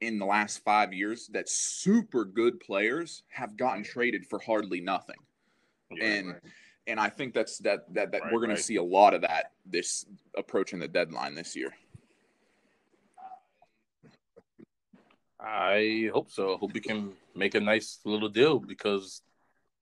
in the last five years that super good players have gotten traded for hardly nothing, yeah, and. Right. And I think that's that that, that right, we're going right. to see a lot of that this approaching the deadline this year. I hope so. I hope we can make a nice little deal because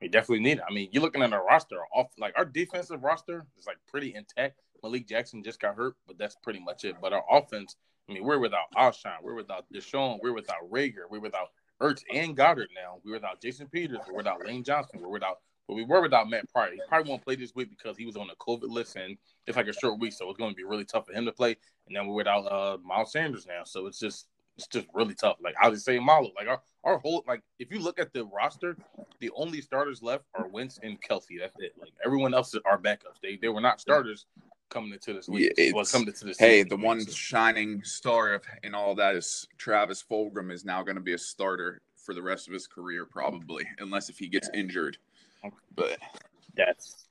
we definitely need it. I mean, you're looking at our roster off like our defensive roster is like pretty intact. Malik Jackson just got hurt, but that's pretty much it. But our offense, I mean, we're without Alshon, we're without DeSean, we're without Reagor, we're without Ertz and Goedert now. We're without Jason Peters, we're without Lane Johnson, we're without but we were without Matt Pryor. He probably won't play this week because he was on the COVID list and it's like a short week, so it's going to be really tough for him to play. And then we're without uh, Miles Sanders now, so it's just it's just really tough. Like I was saying, Malo, like our, our whole like if you look at the roster, the only starters left are Wentz and Kelce. That's it. Like everyone else are backups. They they were not starters coming into this week. Yeah, well, coming into this. Hey, the one so. shining star of in all that is Travis Fulgham is now going to be a starter for the rest of his career, probably, unless if he gets yeah. injured. But that's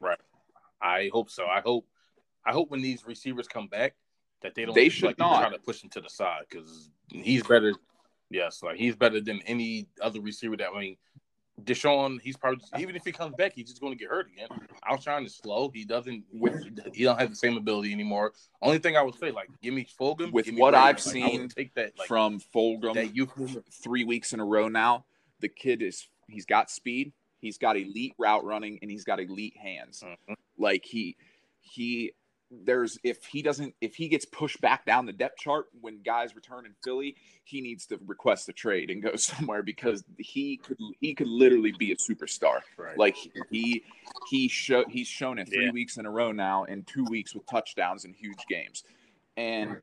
right. I hope so. I hope. I hope when these receivers come back that they don't. They should like, not try to push him to the side because he's better. Yes, like he's better than any other receiver. That I mean, DeSean, he's probably even if he comes back, he's just going to get hurt again. Alshon is slow. He doesn't. He don't have the same ability anymore. Only thing I would say, like, give me Fulgham. With me what I've like, seen take that, like, from Fulgham, that youth three weeks in a row now, the kid is he's got speed, he's got elite route running, and he's got elite hands. Mm-hmm. Like he he there's if he doesn't if he gets pushed back down the depth chart when guys return in Philly, he needs to request a trade and go somewhere because he could he could literally be a superstar. Right. Like he he show he's shown it three yeah. weeks in a row now and two weeks with touchdowns in huge games. And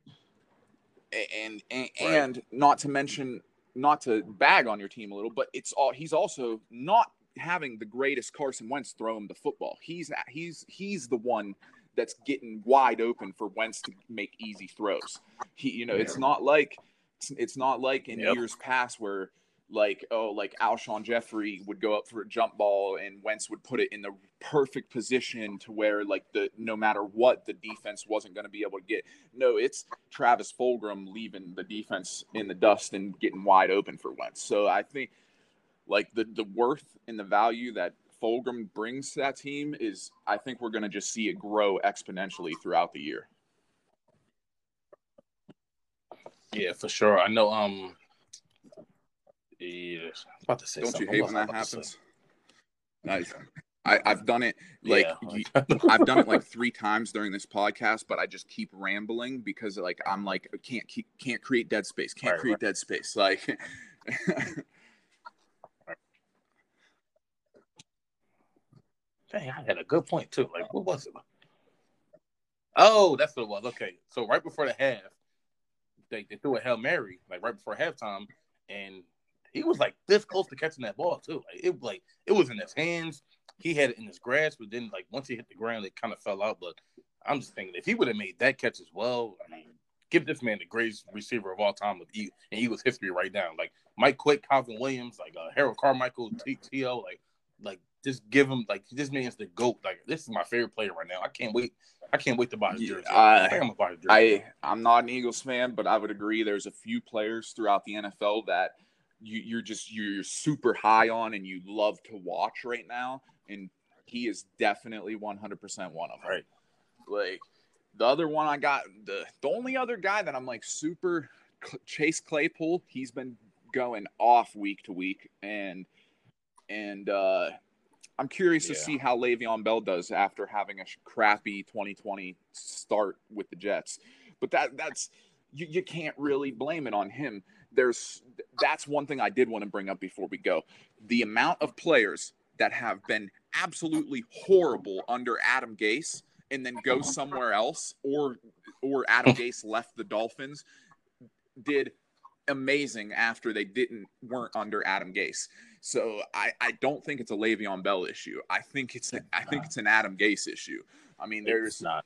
and and, right. and not to mention not to bag on your team a little, but it's all he's also not having the greatest Carson Wentz throw him the football. He's he's he's the one that's getting wide open for Wentz to make easy throws. He, you know, it's not like it's, it's not like in yep. years past where like oh like Alshon Jeffery would go up for a jump ball and Wentz would put it in the perfect position to where like the no matter what the defense wasn't going to be able to get. No, it's Travis Fulgham leaving the defense in the dust and getting wide open for Wentz. So I think like the the worth and the value that Fulgham brings to that team is I think we're going to just see it grow exponentially throughout the year. Yeah, for sure. I know um yeah, about to say. Don't you hate when that happens? Nice. I, I've done it like yeah. I've done it like three times during this podcast, but I just keep rambling because like I'm like can't keep can't create dead space, can't right, create right. dead space. Like Dang, I had a good point too. Like what was it? Oh, that's what it was. Okay. So right before the half, they, they threw a Hail Mary, like right before halftime, and he was like this close to catching that ball too. Like it like it was in his hands. He had it in his grasp, but then like once he hit the ground, it kind of fell out. But I'm just thinking if he would have made that catch as well, I mean, give this man the greatest receiver of all time with e- in Eagles history right now. Like Mike Quick, Calvin Williams, like uh, Harold Carmichael, T.O. Like like just give him like this man's the goat. Like this is my favorite player right now. I can't wait. I can't wait to buy his jersey. I, I, am buy his jersey. I I'm not an Eagles fan, but I would agree. There's a few players throughout the NFL that you, you're just you're super high on and you love to watch right now, and he is definitely 100 percent one of them. Right. Like the other one I got the the only other guy that I'm like super Chase Claypool. He's been going off week to week, and and uh, I'm curious to see how Le'Veon Bell does after having a crappy 2020 start with the Jets. But that that's you, you can't really blame it on him. There's that's one thing I did want to bring up before we go. The amount of players that have been absolutely horrible under Adam Gase and then go uh-huh. somewhere else or or Adam Gase left the Dolphins did amazing after they didn't weren't under Adam Gase. So I, I don't think it's a Le'Veon Bell issue. I think it's a, I think it's an Adam Gase issue. I mean, It's there's not.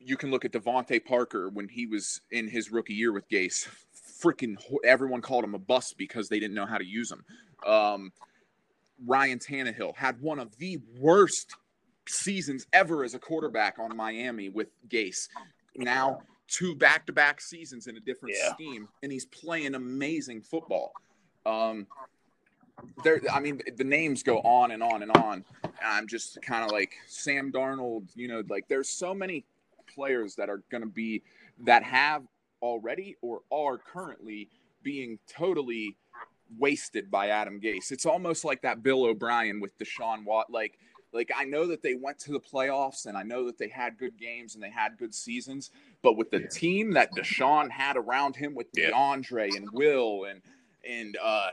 you can look at DeVante Parker when he was in his rookie year with Gase. Freaking everyone called him a bust because they didn't know how to use him. Um, Ryan Tannehill had one of the worst seasons ever as a quarterback on Miami with Gase. Now two back-to-back seasons in a different Yeah. scheme, and he's playing amazing football. Um, there, I mean, the names go on and on and on. I'm just kind of like Sam Darnold. You know, like there's so many players that are going to be that have already or are currently being totally wasted by Adam Gase. It's almost like that Bill O'Brien with Deshaun Watt. Like, like I know that they went to the playoffs and I know that they had good games and they had good seasons, but with the team that Deshaun had around him with Yeah. DeAndre and Will and and uh,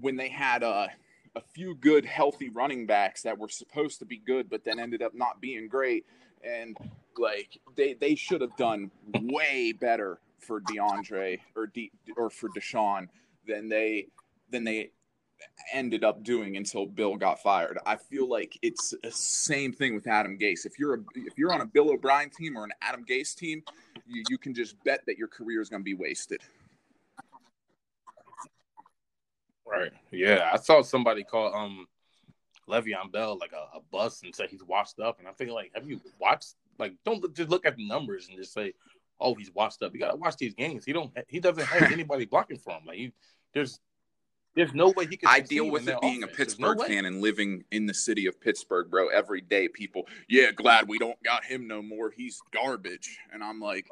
when they had uh, a few good healthy running backs that were supposed to be good but then ended up not being great and like they they should have done way better for DeAndre or D, or for Deshaun than they than they ended up doing until Bill got fired. I feel like it's the same thing with Adam Gase. If you're a if you're on a Bill O'Brien team or an Adam Gase team, you, you can just bet that your career is going to be wasted. Right. Yeah, I saw somebody call um Le'Veon Bell like a, a bust and say he's washed up, and I think like, have you watched? Like, don't look, just look at the numbers and just say, oh, he's washed up. You gotta watch these games. He don't. He doesn't have anybody blocking for him. Like, he, there's there's no way he can. I deal with it being a offense. No Pittsburgh way. fan and living in the city of Pittsburgh, bro. Every day, people, yeah, glad we don't got him no more. He's garbage, and I'm like,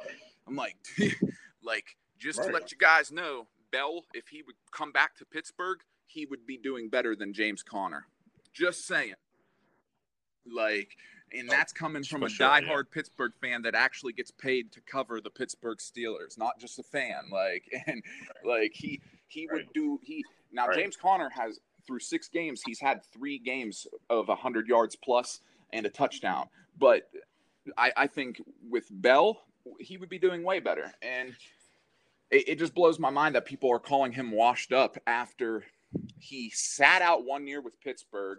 I'm like, like just to let you guys know, Bell, if he would come back to Pittsburgh, he would be doing better than James Conner. Just saying. Like, and that's oh, coming from For a sure, diehard yeah. Pittsburgh fan that actually gets paid to cover the Pittsburgh Steelers, not just a fan. Like, and like he he would do he now Right. James Conner has through six games he's had three games of a hundred yards plus and a touchdown. But I, I think with Bell, he would be doing way better. And it, it just blows my mind that people are calling him washed up after he sat out one year with Pittsburgh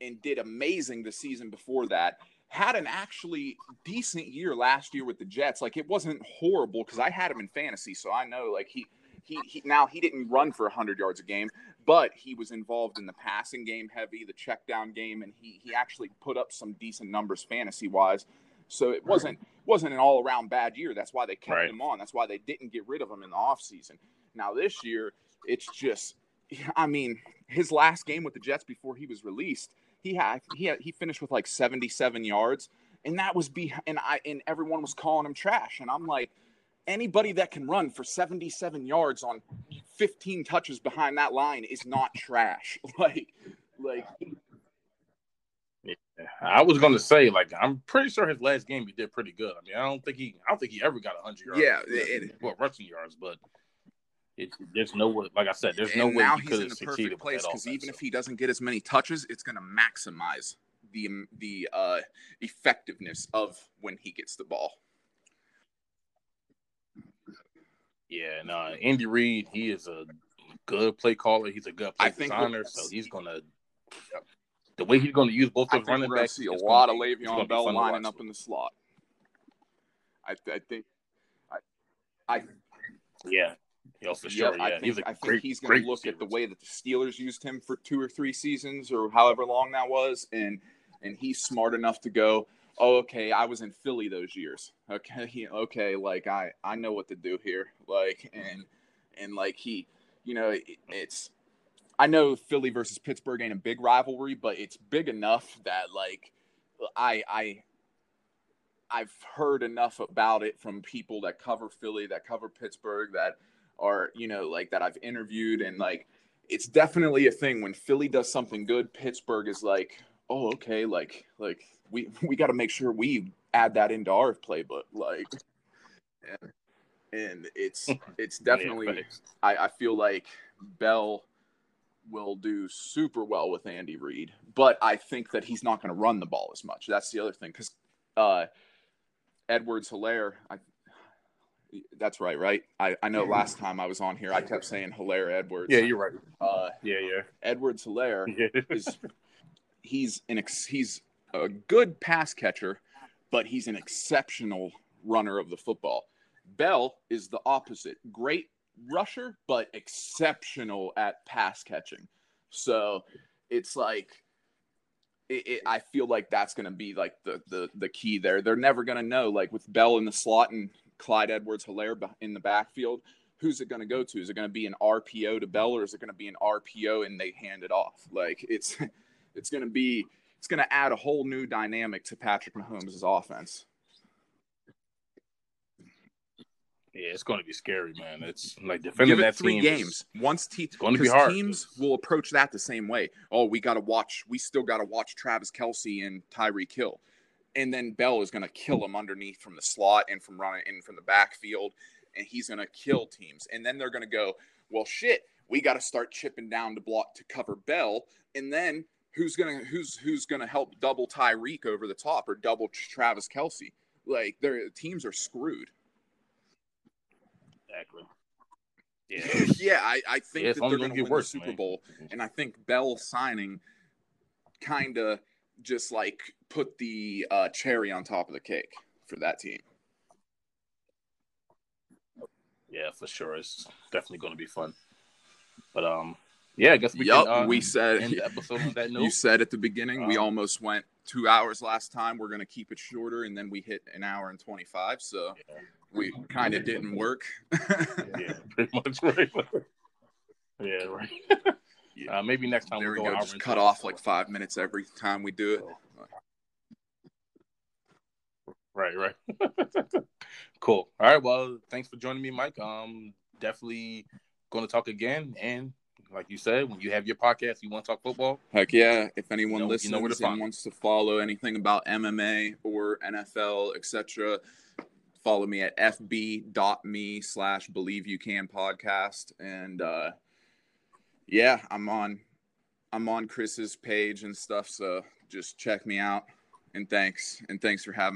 and did amazing the season before that. Had an actually decent year last year with the Jets. Like it wasn't horrible because I had him in fantasy, so I know like he he, he now he didn't run for 100 yards a game, but he was involved in the passing game heavy, the check down game, and he he actually put up some decent numbers fantasy wise. So it wasn't wasn't an all around bad year. That's why they kept Right. him on. That's why they didn't get rid of him in the offseason. Now this year, it's just I mean, his last game with the Jets before he was released, he had he had, he finished with like 77 yards and that was be and I and everyone was calling him trash and I'm like anybody that can run for 77 yards on 15 touches behind that line is not trash. Like like I was gonna say like I'm pretty sure his last game he did pretty good. I mean, I don't think he I don't think he ever got hundred yards. Yeah, it- well, rushing yards, but it, there's no way. Like I said, there's no way now he he's in the perfect place because even offense. if he doesn't get as many touches, it's going to maximize the the uh, effectiveness of when he gets the ball. Yeah, no, Andy Reid, he is a good play caller. He's a good play I think designer. So he's gonna the way he's gonna use both of them. I those think we're running backs. see a lot of be- it's gonna Le'Veon Bell lining up in the slot. I, I think I I Yeah, yeah, for Yep, sure. Yeah, I think, he's a I think great, he's going great to look at the way that the Steelers used him for two or three seasons or however long that was, and and he's smart enough to go. Oh, okay, I was in Philly those years. Okay, he, okay, like I I know what to do here. Like and and like he, you know, it, it's. I know Philly versus Pittsburgh ain't a big rivalry, but it's big enough that like I I I've heard enough about it from people that cover Philly, that cover Pittsburgh, that are you know like that I've interviewed, and like it's definitely a thing. When Philly does something good, Pittsburgh is like, oh, okay, like like we we got to make sure we add that into our playbook, like, and, and it's it's definitely Yeah. I, I feel like Bell will do super well with Andy Reid, but I think that he's not going to run the ball as much. That's the other thing because uh, Edwards Helaire, I, that's right, right? I, I know last time I was on here, I kept saying Helaire Edwards. yeah, you're right. Uh, Yeah, Edwards Helaire yeah. is he's an ex- he's a good pass catcher, but he's an exceptional runner of the football. Bell is the opposite. Great rusher, but exceptional at pass catching. So it's like it, it, I feel like that's going to be like the, the the key there. They're never going to know like with Bell in the slot and Clyde Edwards Helaire in the backfield. Who's it going to go to? Is it going to be an RPO to Bell, or is it going to be an RPO and they hand it off? Like it's it's going to be it's going to add a whole new dynamic to Patrick Mahomes' offense. Yeah, it's going to be scary, man. It's like defending Give it that three team is- games. Once te- gonna be 'cause hard. teams will approach that the same way. Oh, we got to watch. We still got to watch Travis Kelce and Tyreek Hill, and then Bell is going to kill him underneath from the slot and from running in from the backfield, and he's going to kill teams. And then they're going to go, well, shit, we got to start chipping down to block to cover Bell, and then who's gonna who's who's gonna help double Tyreek over the top or double Travis Kelce? Like their teams are screwed. Exactly. Yeah. yeah, I, I think yeah, that they're gonna going to win worse, the Super man. Bowl, and I think Bell signing kind of just like put the uh, cherry on top of the cake for that team. Yeah, for sure. It's definitely going to be fun. But um, yeah, I guess we Yup, can. Uh, we said end the episode on that note. you said at the beginning we Um, almost went two hours last time. We're going to keep it shorter, and then we hit an hour and twenty five. So Yeah. we kind of didn't work. yeah, pretty much right. yeah, right. Yeah. Uh, maybe next time there we we'll go. go Just cut off like five minutes every time we do it. Right, right. cool. All right. Well, thanks for joining me, Mike. Um, definitely going to talk again. And like you said, when you have your podcast, you want to talk football. Heck yeah! If anyone You know- you listens know and find wants to follow anything about MMA or NFL, etc., follow me at fb.me slash believe you can podcast. And uh, yeah, I'm on I'm on Chris's page and stuff. So just check me out. And thanks. And thanks for having.